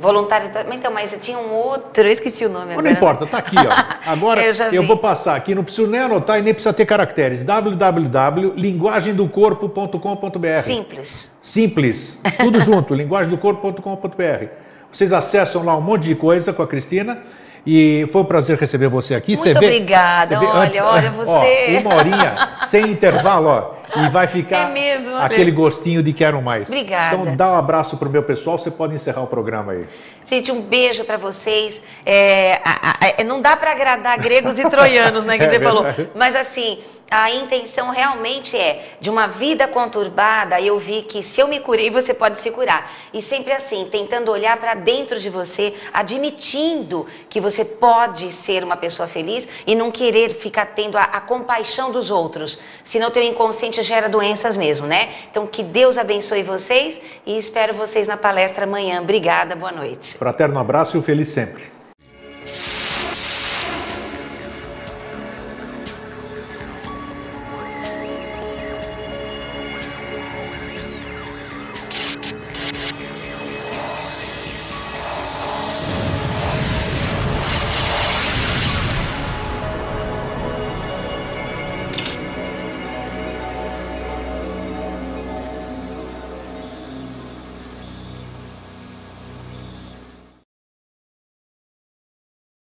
Voluntário da... Então, mas tinha um outro, eu esqueci o nome agora. não importa, tá aqui, ó. Agora Eu vi. vou passar aqui, não preciso nem anotar e nem precisa ter caracteres. www.linguagemdocorpo.com.br Simples. Simples, tudo junto, linguagemdocorpo.com.br. Vocês acessam lá um monte de coisa com a Cristina. E foi um prazer receber você aqui. Muito Você vê- obrigada. você vê Olha, olha, ó, você- uma horinha, sem intervalo, ó. e vai ficar É mesmo, olha. aquele gostinho de quero mais. Obrigada. Então dá um abraço pro meu pessoal, você pode encerrar o programa aí. Gente, um beijo para vocês. É, a- a- a- não dá para agradar gregos e troianos, né, que É você falou. verdade. Mas assim, a intenção realmente é de uma vida conturbada. Eu vi que se eu me curei, você pode se curar. E sempre assim, tentando olhar para dentro de você, admitindo que você pode ser uma pessoa feliz e não querer ficar tendo a, a compaixão dos outros. Senão teu inconsciente gera doenças mesmo, né? Então que Deus abençoe vocês e espero vocês na palestra amanhã. Obrigada, boa noite. Fraterno abraço e o feliz sempre.